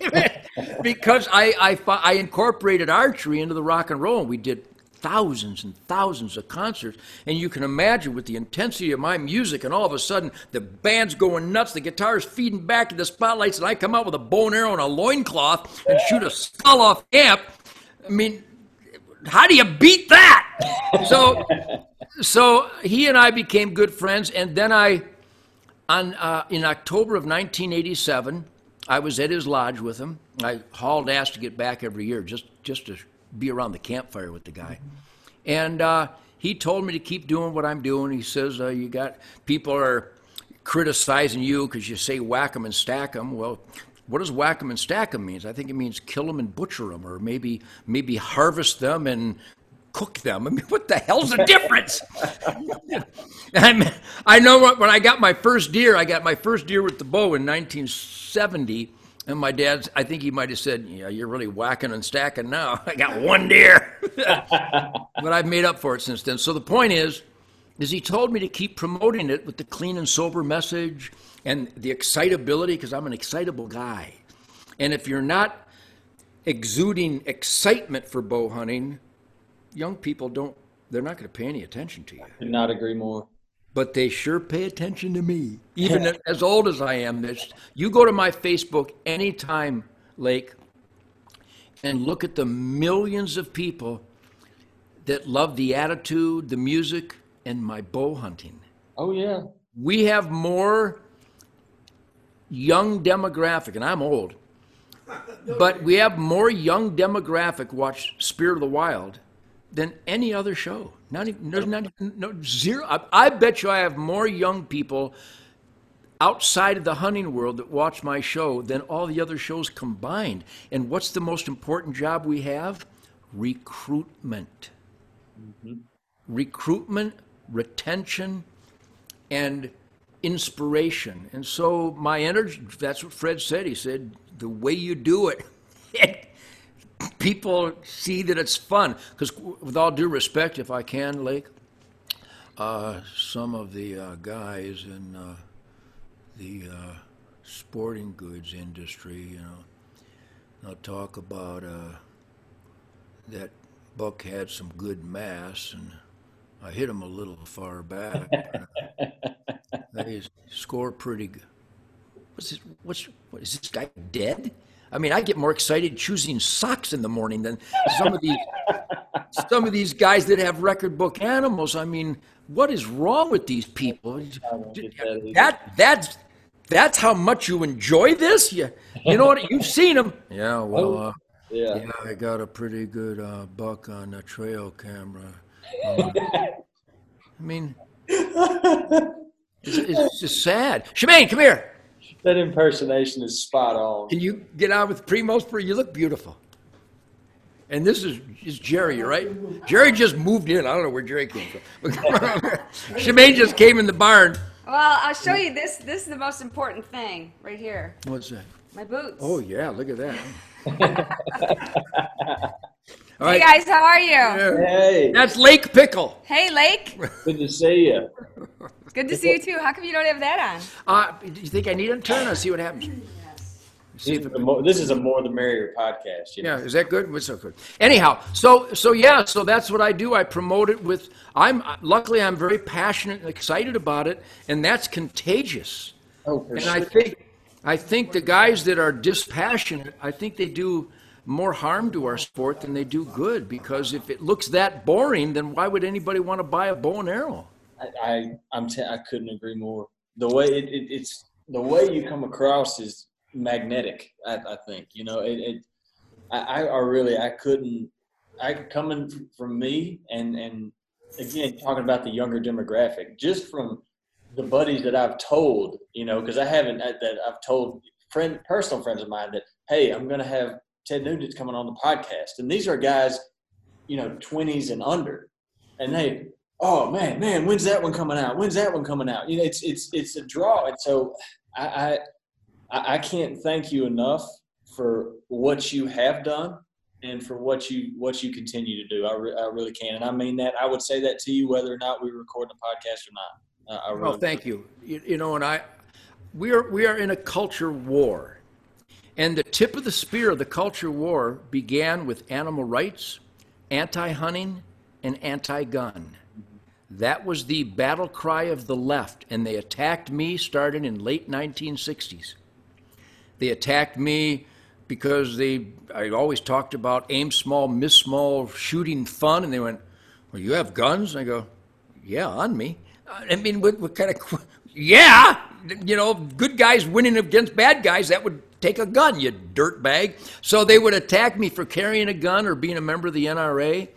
because I, I, I incorporated archery into the rock and roll, and we did thousands and thousands of concerts. And you can imagine with the intensity of my music, and all of a sudden the band's going nuts, the guitar's feeding back to the spotlights, and I come out with a bow and arrow and a loincloth and shoot a skull off amp. I mean, how do you beat that? So, so he and I became good friends, and then I, on uh, in October of 1987, I was at his lodge with him. I hauled ass to get back every year, just just to be around the campfire with the guy, and uh, he told me to keep doing what I'm doing. He says, uh, "You got people are criticizing you because you say whack 'em and stack 'em." Well, what does whack 'em and stack 'em means? I think it means kill 'em and butcher 'em, or maybe maybe harvest them and cook them. I mean, what the hell's the difference? I, I know when I got my first deer, I got my first deer with the bow in 1970. And my dad's, I think he might have said, Yeah, you're really whacking and stacking now. I got one deer. but I've made up for it since then. So the point is, is he told me to keep promoting it with the clean and sober message and the excitability, because I'm an excitable guy. And if you're not exuding excitement for bow hunting, young people don't, they're not going to pay any attention to you Could not agree more. But they sure pay attention to me. Even as old as I am, you go to my Facebook anytime, Lake, and look at the millions of people that love the attitude, the music, and my bow hunting. Oh yeah. We have more young demographic, and I'm old, but we have more young demographic watch Spirit of the Wild than any other show. Not even, there's not no zero. I, I bet you I have more young people outside of the hunting world that watch my show than all the other shows combined. And what's the most important job we have? Recruitment. Mm-hmm. Recruitment, retention, and inspiration. And so my energy, that's what Fred said. He said, the way you do it, people see that it's fun. Because with all due respect, if I can, Lake, uh, some of the uh, guys in uh, the uh, sporting goods industry, you know, they'll talk about uh, that Buck had some good mass, and I hit him a little far back. they score pretty good. What's this, what's what is this guy dead? I mean, I get more excited choosing socks in the morning than some of these some of these guys that have record book animals. I mean, what is wrong with these people? that. That that's that's how much you enjoy this. You you know what? You've seen them. Yeah. Well. Uh, Yeah. yeah, I got a pretty good uh, buck on the trail camera. Um, I mean, it's, it's just sad. Shemane, come here. That impersonation is spot on. Can you get out with Primos? For you look beautiful. And this is, is Jerry, right? Jerry just moved in. I don't know where Jerry came from. Shemane just came in the barn. Well, I'll show you this. This is the most important thing right here. What's that? My boots. Oh yeah, look at that. All Hey guys, how are you? Hey, that's Lake Pickle. Hey Lake, good to see you. good to see you too. How come you don't have that on? Uh, do you think I need a turn? I'll see what happens. See This if is, a more, this is a more the merrier podcast. You know? Yeah, is that good? What's so good? Anyhow, so so yeah, so that's what I do. I promote it with. I'm luckily I'm very passionate and excited about it, and that's contagious. Oh, for And sure. I think I think the guys that are dispassionate, I think they do more harm to our sport than they do good. Because if it looks that boring, then why would anybody want to buy a bow and arrow? I, I I'm t- I couldn't agree more. The way it, it, it's the way you come across is magnetic. I, I think you know it. it I, I really I couldn't. I coming from me and and again talking about the younger demographic, just from the buddies that I've told, you know, because I haven't that I've told friend personal friends of mine that hey, I'm to have Ted Nugent's coming on the podcast, and these are guys, you know, 20s and under, and they oh man, man, when's that one coming out? When's that one coming out? You know, it's it's it's a draw, and so I I, I can't thank you enough for what you have done and for what you what you continue to do. I, re- I really can, and I mean that. I would say that to you whether or not we record the podcast or not. Uh, I really Well, thank you. you. You know, and I, we are we are in a culture war, and the tip of the spear of the culture war began with animal rights, anti-hunting, and anti-gun. That was the battle cry of the left, and they attacked me starting in late 1960s. They attacked me because they I always talked about aim small, miss small, shooting fun, and they went, "Well, you have guns?" I go, "Yeah, on me." I mean, what, what kind of yeah, you know, good guys winning against bad guys that would take a gun, you dirtbag. So they would attack me for carrying a gun or being a member of the NRA,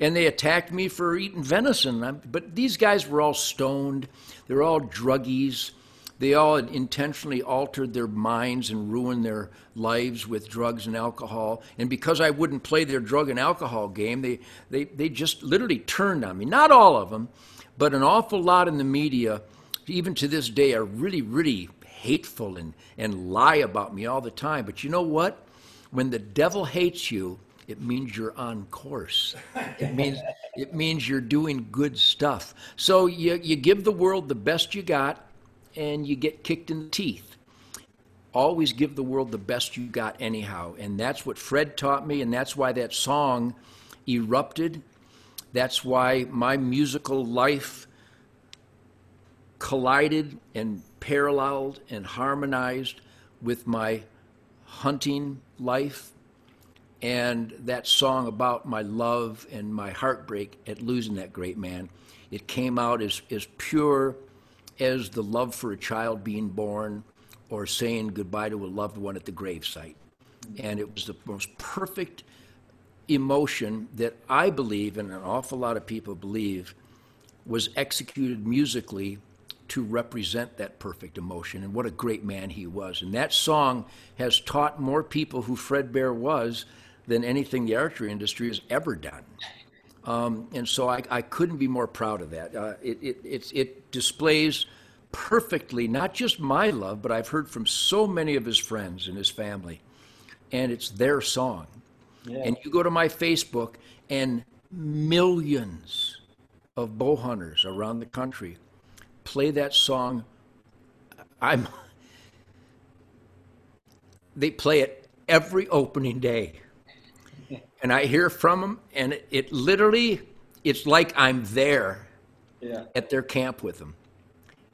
and they attacked me for eating venison. But these guys were all stoned. They're all druggies. They all had intentionally altered their minds and ruined their lives with drugs and alcohol. And because I wouldn't play their drug and alcohol game, they, they, they just literally turned on me. Not all of them, but an awful lot in the media, even to this day, are really, really hateful and, and lie about me all the time. But you know what? When the devil hates you, it means you're on course. It means it means you're doing good stuff. So you, you give the world the best you got and you get kicked in the teeth. Always give the world the best you got anyhow. And that's what Fred taught me, and that's why that song erupted. That's why my musical life collided and paralleled and harmonized with my hunting life and that song about my love and my heartbreak at losing that great man. It came out as, as pure as the love for a child being born or saying goodbye to a loved one at the gravesite. And it was the most perfect emotion that i believe and an awful lot of people believe was executed musically to represent that perfect emotion and what a great man he was. And that song has taught more people who fred bear was than anything the archery industry has ever done. Um, and so I, I couldn't be more proud of that. Uh, it, it, it's, it displays perfectly not just my love but i've heard from so many of his friends and his family and it's their song. And you go to my facebook and millions of bow hunters around the country play that song. I'm they play it every opening day. And I hear from them and it, it literally it's like I'm there Yeah. at their camp with them.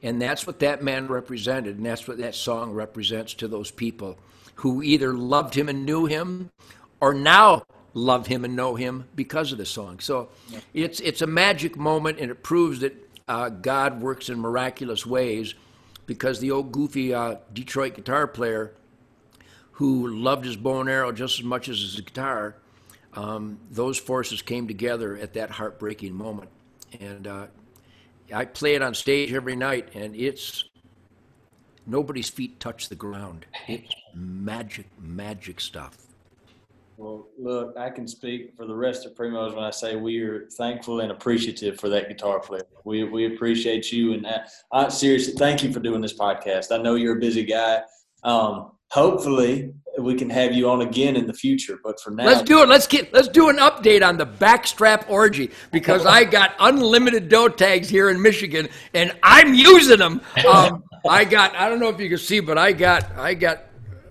And that's what that man represented, and that's what that song represents to those people who either loved him and knew him or now love him and know him because of the song. So it's, it's a magic moment, and it proves that uh, God works in miraculous ways because the old goofy uh, Detroit guitar player who loved his bow and arrow just as much as his guitar, um, those forces came together at that heartbreaking moment. And uh, I play it on stage every night, and it's nobody's feet touch the ground. It's magic, magic stuff. Well, look, I can speak for the rest of Primos when I say we are thankful and appreciative for that guitar player. We we appreciate you and that. I, seriously, thank you for doing this podcast. I know you're a busy guy. Um, hopefully, we can have you on again in the future. But for now, Let's do it. Let's get. Let's do an update on the backstrap orgy because I got unlimited doe tags here in Michigan, and I'm using them. Um, I got. I don't know if you can see, but I got. I got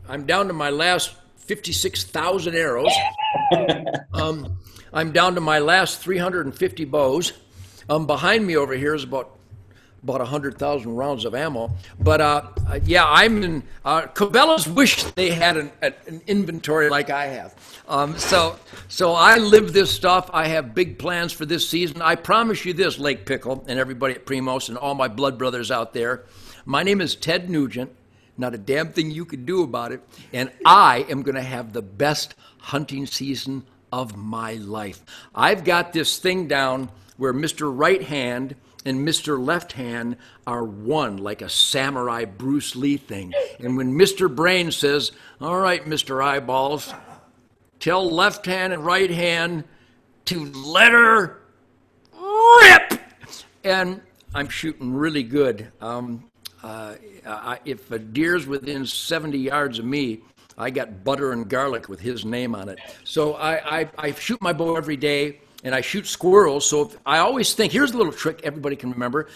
I'm down to my last 56,000 arrows. um, I'm down to my last 350 bows. Um, behind me over here is about about 100,000 rounds of ammo. But uh, yeah, I'm in. Uh, Cabela's wish they had an, an inventory like I have. Um, so, so I live this stuff. I have big plans for this season. I promise you this, Lake Pickle, and everybody at Primos and all my blood brothers out there. My name is Ted Nugent. Not a damn thing you can do about it. And I am going to have the best hunting season of my life. I've got this thing down where Mr. Right Hand and Mr. Left Hand are one, like a samurai Bruce Lee thing. And when Mr. Brain says, All right, Mr. Eyeballs, tell left hand and right hand to let her rip. And I'm shooting really good. Um, uh, I, if a deer's within 70 yards of me, I got butter and garlic with his name on it. So I, I, I shoot my bow every day and I shoot squirrels. So I always think here's a little trick everybody can remember.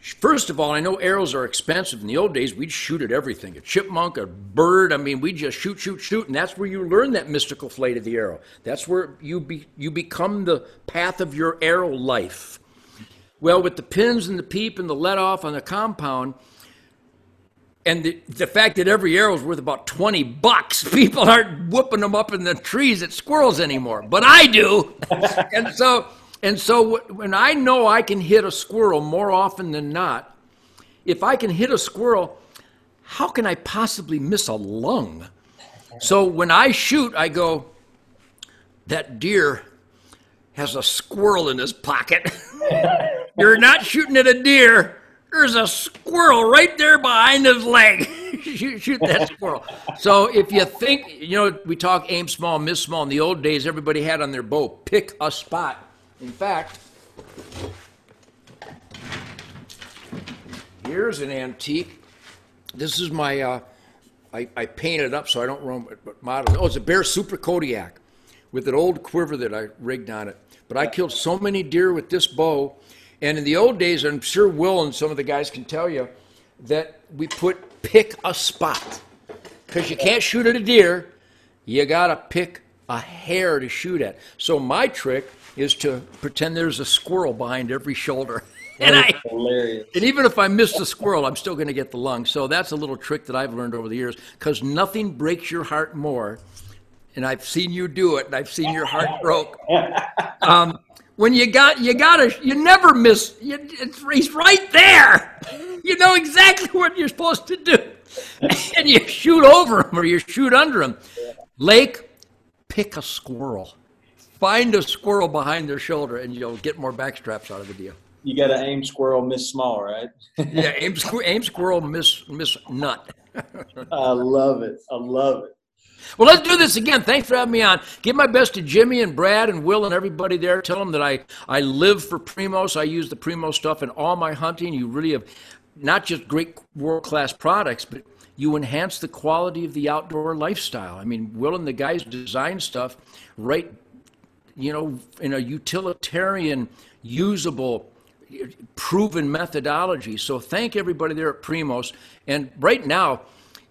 First of all, I know arrows are expensive. In the old days, we'd shoot at everything a chipmunk, a bird. I mean, we just shoot, shoot, shoot. And that's where you learn that mystical flight of the arrow. That's where you, be, you become the path of your arrow life. Well, with the pins and the peep and the let off on the compound, and the, the fact that every arrow is worth about 20 bucks, people aren't whooping them up in the trees at squirrels anymore. But I do. and so and so when I know I can hit a squirrel more often than not, if I can hit a squirrel, how can I possibly miss a lung? So when I shoot, I go, that deer has a squirrel in his pocket. You're not shooting at a deer. There's a squirrel right there behind his leg. shoot, shoot that squirrel. So if you think, you know, we talk aim small, miss small. In the old days, everybody had on their bow, pick a spot. In fact, here's an antique. This is my, uh, I, I painted it up so I don't run with models. Oh, it's a Bear Super Kodiak with an old quiver that I rigged on it. But I killed so many deer with this bow. And in the old days, I'm sure Will and some of the guys can tell you that we put pick a spot. Because you can't shoot at a deer, you got to pick a hair to shoot at. So my trick is to pretend there's a squirrel behind every shoulder. and I, hilarious. And even if I miss the squirrel, I'm still going to get the lung. So that's a little trick that I've learned over the years because nothing breaks your heart more. And I've seen you do it, and I've seen your heart broke. Um, when you got, you gotta, you never miss. You, it's, he's right there. You know exactly what you're supposed to do, and you shoot over him or you shoot under him. Lake, pick a squirrel find a squirrel behind their shoulder and you'll get more backstraps out of the deal. You got to aim squirrel, miss small, right? yeah, aim, aim squirrel, miss miss nut. I love it. I love it. Well, let's do this again. Thanks for having me on. Give my best to Jimmy and Brad and Will and everybody there. Tell them that I, I live for Primos. I use the Primos stuff in all my hunting. You really have not just great world class products, but you enhance the quality of the outdoor lifestyle. I mean, Will and the guys design stuff right you know, in a utilitarian, usable, proven methodology. So thank everybody there at Primos. And right now,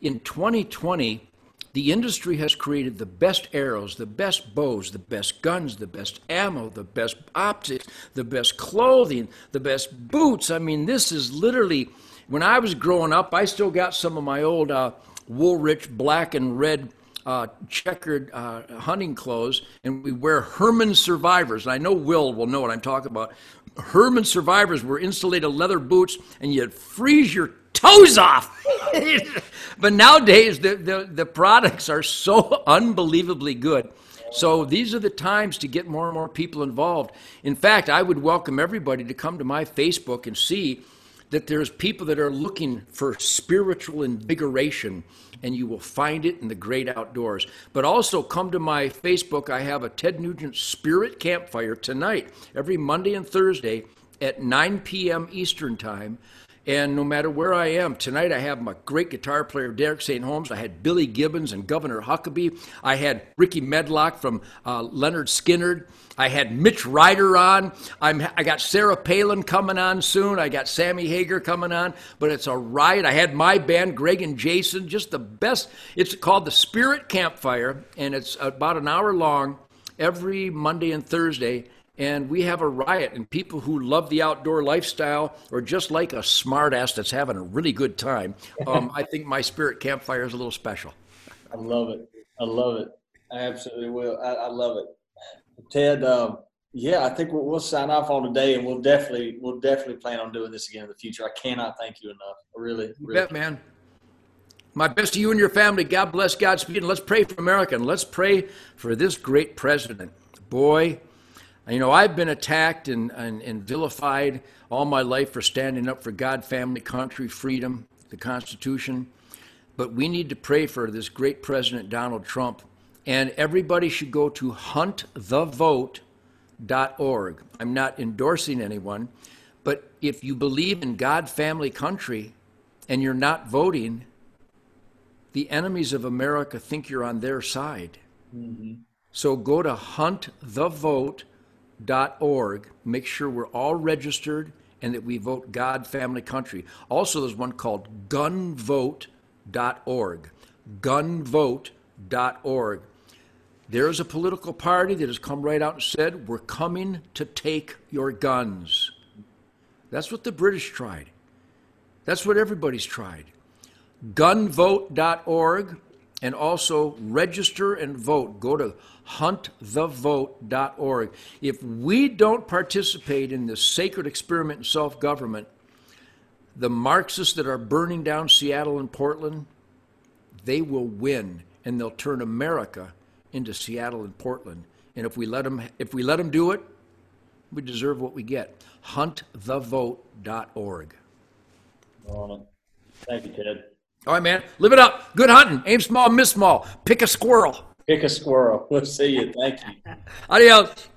in 2020, the industry has created the best arrows, the best bows, the best guns, the best ammo, the best optics, the best clothing, the best boots. I mean, this is literally, when I was growing up, I still got some of my old uh, Woolrich black and red uh, checkered uh, hunting clothes, and we wear Herman survivors. And I know Will will know what I'm talking about. Herman survivors were insulated leather boots, and you'd freeze your toes off. but nowadays, the, the, the products are so unbelievably good. So these are the times to get more and more people involved. In fact, I would welcome everybody to come to my Facebook and see that there's people that are looking for spiritual invigoration and you will find it in the great outdoors. But also come to my Facebook. I have a Ted Nugent Spirit Campfire tonight, every Monday and Thursday at 9 p.m. Eastern Time. And no matter where I am, tonight I have my great guitar player, Derek St. Holmes. I had Billy Gibbons and Governor Huckabee. I had Rickey Medlocke from uh, Lynyrd Skynyrd. I had Mitch Ryder on. I'm, I got Sarah Palin coming on soon. I got Sammy Hagar coming on. But it's a riot. I had my band, Greg and Jason, just the best. It's called the Spirit Campfire, and it's about an hour long every Monday and Thursday and we have a riot and people who love the outdoor lifestyle or just like a smartass that's having a really good time. Um, i think my spirit campfire is a little special. I love it. I love it. I absolutely will. I, I love it. Ted um, yeah i think we'll, we'll, sign off on today and we'll definitely we'll definitely plan on doing this again in the future. I cannot thank you enough. I really, really bet man. My best to you and your family. God bless. Godspeed. And let's pray for America. And let's pray for this great president. Boy, you know, I've been attacked and, and, and vilified all my life for standing up for God, family, country, freedom, the Constitution. But we need to pray for this great President, Donald Trump. And everybody should go to huntthevote.org. I'm not endorsing anyone, but if you believe in God, family, country, and you're not voting, the enemies of America think you're on their side. Mm-hmm. So go to huntthevote.org org. Make sure we're all registered and that we vote God, family, country. Also, there's one called gunvote.org. Gunvote.org. There's a political party that has come right out and said, We're coming to take your guns. That's what the British tried. That's what everybody's tried. Gunvote.org and also register and vote. Go to huntthevote.org. If we don't participate in this sacred experiment in self government, the Marxists that are burning down Seattle and Portland, they will win and they'll turn America into Seattle and Portland. And if we let them, if we let them do it, we deserve what we get. Huntthevote.org. Thank you, Ted. All right, man. Live it up. Good hunting. Aim small, miss small. Pick a squirrel. Pick a squirrel. We'll see you. Thank you. Adios.